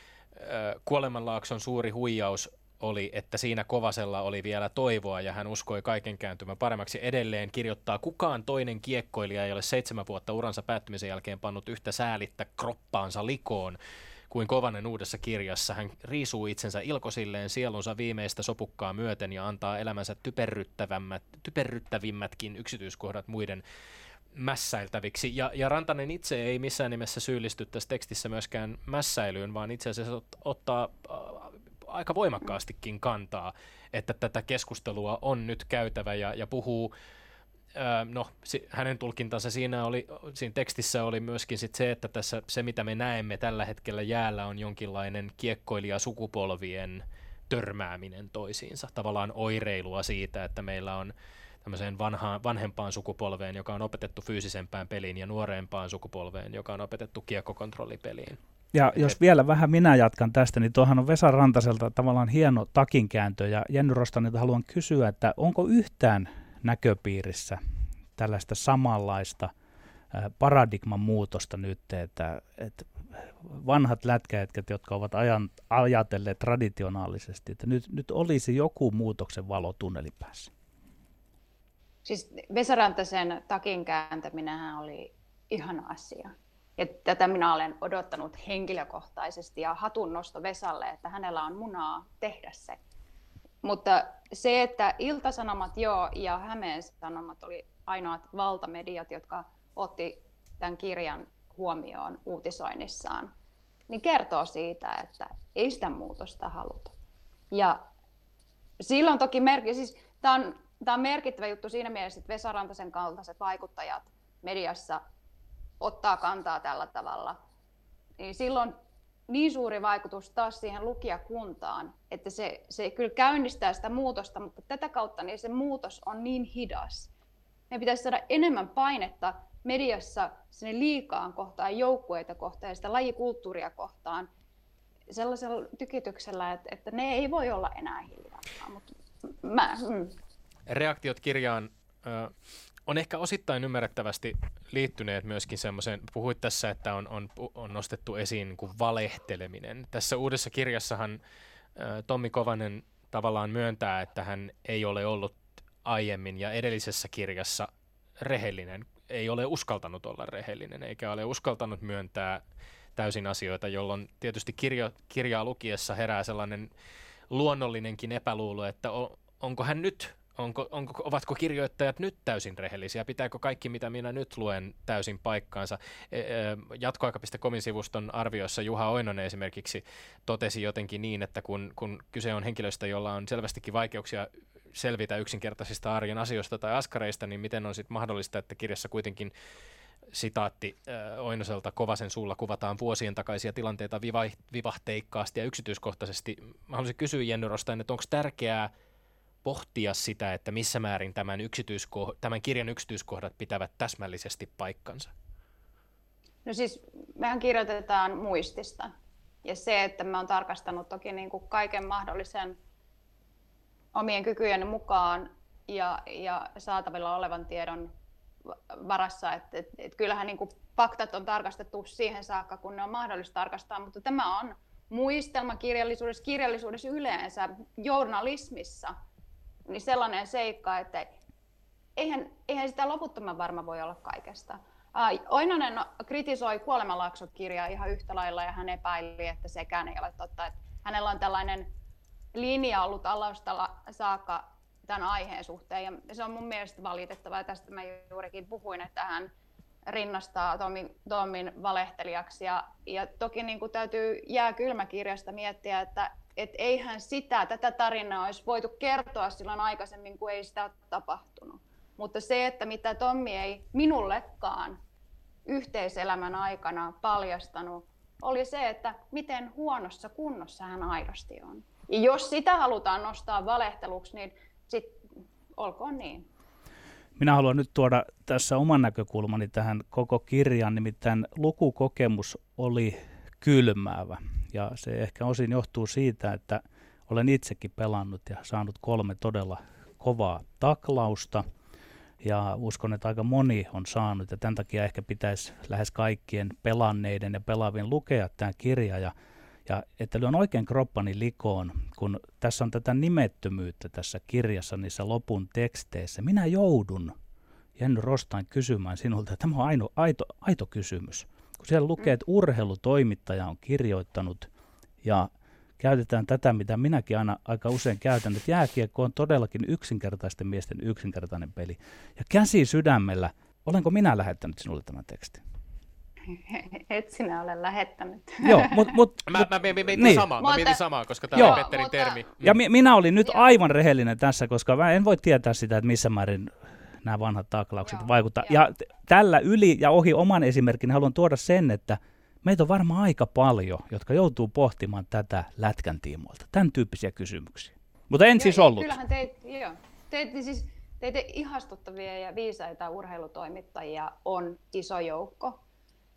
Kuolemanlaakson suuri huijaus oli, että siinä Kovasella oli vielä toivoa ja hän uskoi kaiken kääntymän paremmaksi. Edelleen kirjoittaa, kukaan toinen kiekkoilija ei ole seitsemän vuotta uransa päättymisen jälkeen pannut yhtä säälittä kroppaansa likoon kuin Kovanen uudessa kirjassa. Hän riisuu itsensä ilkosilleen sielunsa viimeistä sopukkaa myöten ja antaa elämänsä typerryttävämmät, typerryttävimmätkin yksityiskohdat muiden mässäiltäviksi. Ja, ja Rantanen itse ei missään nimessä syyllisty tässä tekstissä myöskään mässäilyyn, vaan itse asiassa ottaa äh, aika voimakkaastikin kantaa, että tätä keskustelua on nyt käytävä ja, ja puhuu no, hänen tulkintansa siinä, oli, siinä tekstissä oli myöskin sit se, että tässä se, mitä me näemme tällä hetkellä jäällä, on jonkinlainen kiekkoilija sukupolvien törmääminen toisiinsa. Tavallaan oireilua siitä, että meillä on tämmöiseen vanhaan, vanhempaan sukupolveen, joka on opetettu fyysisempään peliin, ja nuorempaan sukupolveen, joka on opetettu kiekkokontrollipeliin. Ja Et jos vielä vähän minä jatkan tästä, niin tuohan on Vesa Rantaselta tavallaan hieno takinkääntö, ja Jenny Rostanilta haluan kysyä, että onko yhtään näköpiirissä tällaista samanlaista paradigman muutosta nyt, että, että vanhat lätkäjätkät, jotka ovat ajan, ajatelleet traditionaalisesti, että nyt, nyt olisi joku muutoksen valo tunnelin päässä. Siis Vesa Rantasen takin kääntäminen oli ihana asia. Ja tätä minä olen odottanut henkilökohtaisesti ja hatun nosto Vesalle, että hänellä on munaa tehdä se. Mutta se, että Iltasanomat joo ja Hämeen Sanomat oli ainoat valtamediat, jotka otti tämän kirjan huomioon uutisoinnissaan, niin kertoo siitä, että ei sitä muutosta haluta. Ja silloin toki merkki, siis tämä on, tämä on merkittävä juttu siinä mielessä, että Vesa Rantasen kaltaiset vaikuttajat mediassa ottaa kantaa tällä tavalla, niin silloin niin suuri vaikutus taas siihen lukijakuntaan, että se, se kyllä käynnistää sitä muutosta, mutta tätä kautta niin se muutos on niin hidas. Meidän pitäisi saada enemmän painetta mediassa sinne liikaan kohtaan, joukkueita kohtaan ja sitä lajikulttuuria kohtaan sellaisella tykityksellä, että, että ne ei voi olla enää hiljaa. Mutta mä, mm. Reaktiot kirjaan on ehkä osittain ymmärrettävästi liittyneet myöskin semmoiseen, puhuit tässä, että on, on, on nostettu esiin niin kuin valehteleminen. Tässä uudessa kirjassahan Tommi Kovanen tavallaan myöntää, että hän ei ole ollut aiemmin ja edellisessä kirjassa rehellinen, ei ole uskaltanut olla rehellinen, eikä ole uskaltanut myöntää täysin asioita, jolloin tietysti kirjo, kirjaa lukiessa herää sellainen luonnollinenkin epäluulo, että onko hän nyt onko, onko, ovatko kirjoittajat nyt täysin rehellisiä? Pitääkö kaikki, mitä minä nyt luen, täysin paikkaansa? E, e, jatkoaika.comin sivuston arvioissa Juha Oinonen esimerkiksi totesi jotenkin niin, että kun, kun kyse on henkilöstä, jolla on selvästikin vaikeuksia selvitä yksinkertaisista arjen asioista tai askareista, niin miten on sitten mahdollista, että kirjassa kuitenkin sitaatti äh, Oinoselta Kovasen suulla kuvataan vuosien takaisia tilanteita vivahteikkaasti ja yksityiskohtaisesti. Mä haluaisin kysyä Jenny Rostain, että onko tärkeää pohtia sitä, että missä määrin tämän, yksityisko- tämän kirjan yksityiskohdat pitävät täsmällisesti paikkansa? No siis mehän kirjoitetaan muistista. Ja se, että mä oon tarkastanut toki niin kuin kaiken mahdollisen omien kykyjen mukaan ja, ja saatavilla olevan tiedon varassa, että et, et kyllähän niin kuin faktat on tarkastettu siihen saakka, kun ne on mahdollista tarkastaa, mutta tämä on muistelmakirjallisuudessa, kirjallisuudessa yleensä, journalismissa – niin sellainen seikka, että eihän, eihän sitä loputtoman varma voi olla kaikesta. Oinonen kritisoi Kuolemanlaakso-kirjaa ihan yhtä lailla ja hän epäili, että sekään ei ole totta. Että hänellä on tällainen linja ollut alustalla saakka tämän aiheen suhteen. Ja se on mun mielestä valitettavaa, tästä mä juurikin puhuin, että hän rinnastaa Tommin, Tommin valehtelijaksi. Ja, ja toki niin kuin täytyy jää kylmäkirjasta miettiä, että et eihän sitä, tätä tarinaa olisi voitu kertoa silloin aikaisemmin, kun ei sitä ole tapahtunut. Mutta se, että mitä Tommi ei minullekaan yhteiselämän aikana paljastanut, oli se, että miten huonossa kunnossa hän aidosti on. Ja jos sitä halutaan nostaa valehteluksi, niin sit olkoon niin. Minä haluan nyt tuoda tässä oman näkökulmani tähän koko kirjaan, nimittäin lukukokemus oli kylmäävä. Ja se ehkä osin johtuu siitä, että olen itsekin pelannut ja saanut kolme todella kovaa taklausta. Ja uskon, että aika moni on saanut ja tämän takia ehkä pitäisi lähes kaikkien pelanneiden ja pelaavien lukea tämä kirja. Ja ja että lyön oikein kroppani likoon, kun tässä on tätä nimettömyyttä tässä kirjassa niissä lopun teksteissä. Minä joudun Jenny Rostain kysymään sinulta, tämä on aino, aito, aito kysymys. Kun siellä lukee, että urheilutoimittaja on kirjoittanut ja käytetään tätä, mitä minäkin aina aika usein käytän, että jääkiekko on todellakin yksinkertaisten miesten yksinkertainen peli. Ja käsi sydämellä, olenko minä lähettänyt sinulle tämän tekstin? et sinä ole lähettänyt. Joo, mut, mut, mä, mä, mä, mietin niin. samaa, mä mietin samaa, koska tämä on Petterin mutta, termi. Ja mi, minä olin nyt aivan rehellinen tässä, koska mä en voi tietää sitä, että missä määrin nämä vanhat taklaukset joo, vaikuttaa. Joo. Ja t- tällä yli ja ohi oman esimerkin haluan tuoda sen, että meitä on varmaan aika paljon, jotka joutuu pohtimaan tätä lätkän tiimoilta. Tämän tyyppisiä kysymyksiä. Mutta en joo, siis ollut. Kyllähän teitä, joo, teitä, siis, teitä ihastuttavia ja viisaita urheilutoimittajia on iso joukko.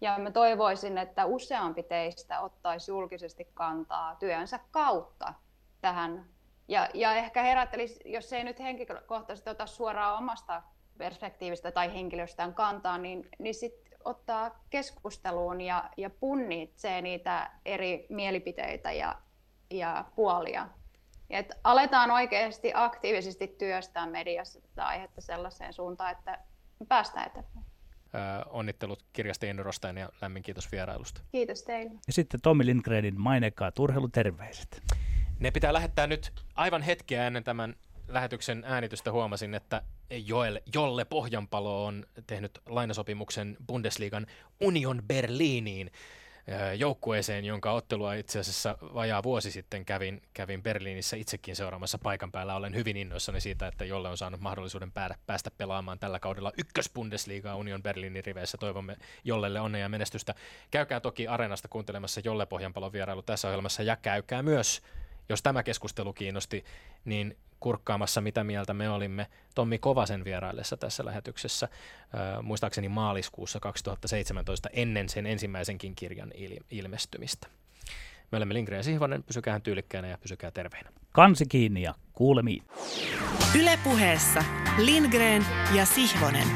Ja mä toivoisin, että useampi teistä ottaisi julkisesti kantaa työnsä kautta tähän. Ja, ja ehkä herättelisi, jos ei nyt henkilökohtaisesti ota suoraan omasta perspektiivistä tai henkilöstään kantaa, niin, niin sitten ottaa keskusteluun ja, ja punnitsee niitä eri mielipiteitä ja, ja puolia. Et aletaan oikeasti aktiivisesti työstää mediassa tätä aihetta sellaiseen suuntaan, että päästään eteenpäin onnittelut kirjasta Jenny Rostain ja lämmin kiitos vierailusta. Kiitos teille. Ja sitten Tommi Lindgrenin mainekkaat urheiluterveiset. Ne pitää lähettää nyt aivan hetkeä ennen tämän lähetyksen äänitystä huomasin, että Joel, Jolle Pohjanpalo on tehnyt lainasopimuksen Bundesliigan Union Berliiniin joukkueeseen, jonka ottelua itse asiassa vajaa vuosi sitten kävin, kävin Berliinissä itsekin seuraamassa paikan päällä. Olen hyvin innoissani siitä, että Jolle on saanut mahdollisuuden päästä pelaamaan tällä kaudella ykkös-Bundesliigaa Union Berliinin riveissä. Toivomme Jollelle onnea ja menestystä. Käykää toki Areenasta kuuntelemassa Jolle Pohjanpalon vierailu tässä ohjelmassa ja käykää myös jos tämä keskustelu kiinnosti, niin kurkkaamassa, mitä mieltä me olimme Tommi Kovasen vieraillessa tässä lähetyksessä, äh, muistaakseni maaliskuussa 2017, ennen sen ensimmäisenkin kirjan il- ilmestymistä. Me olemme Lindgren ja Sihvonen, pysykää tyylikkäänä ja pysykää terveinä. Kansi kiinni ja kuulemiin. Ylepuheessa Lindgren ja Sihvonen.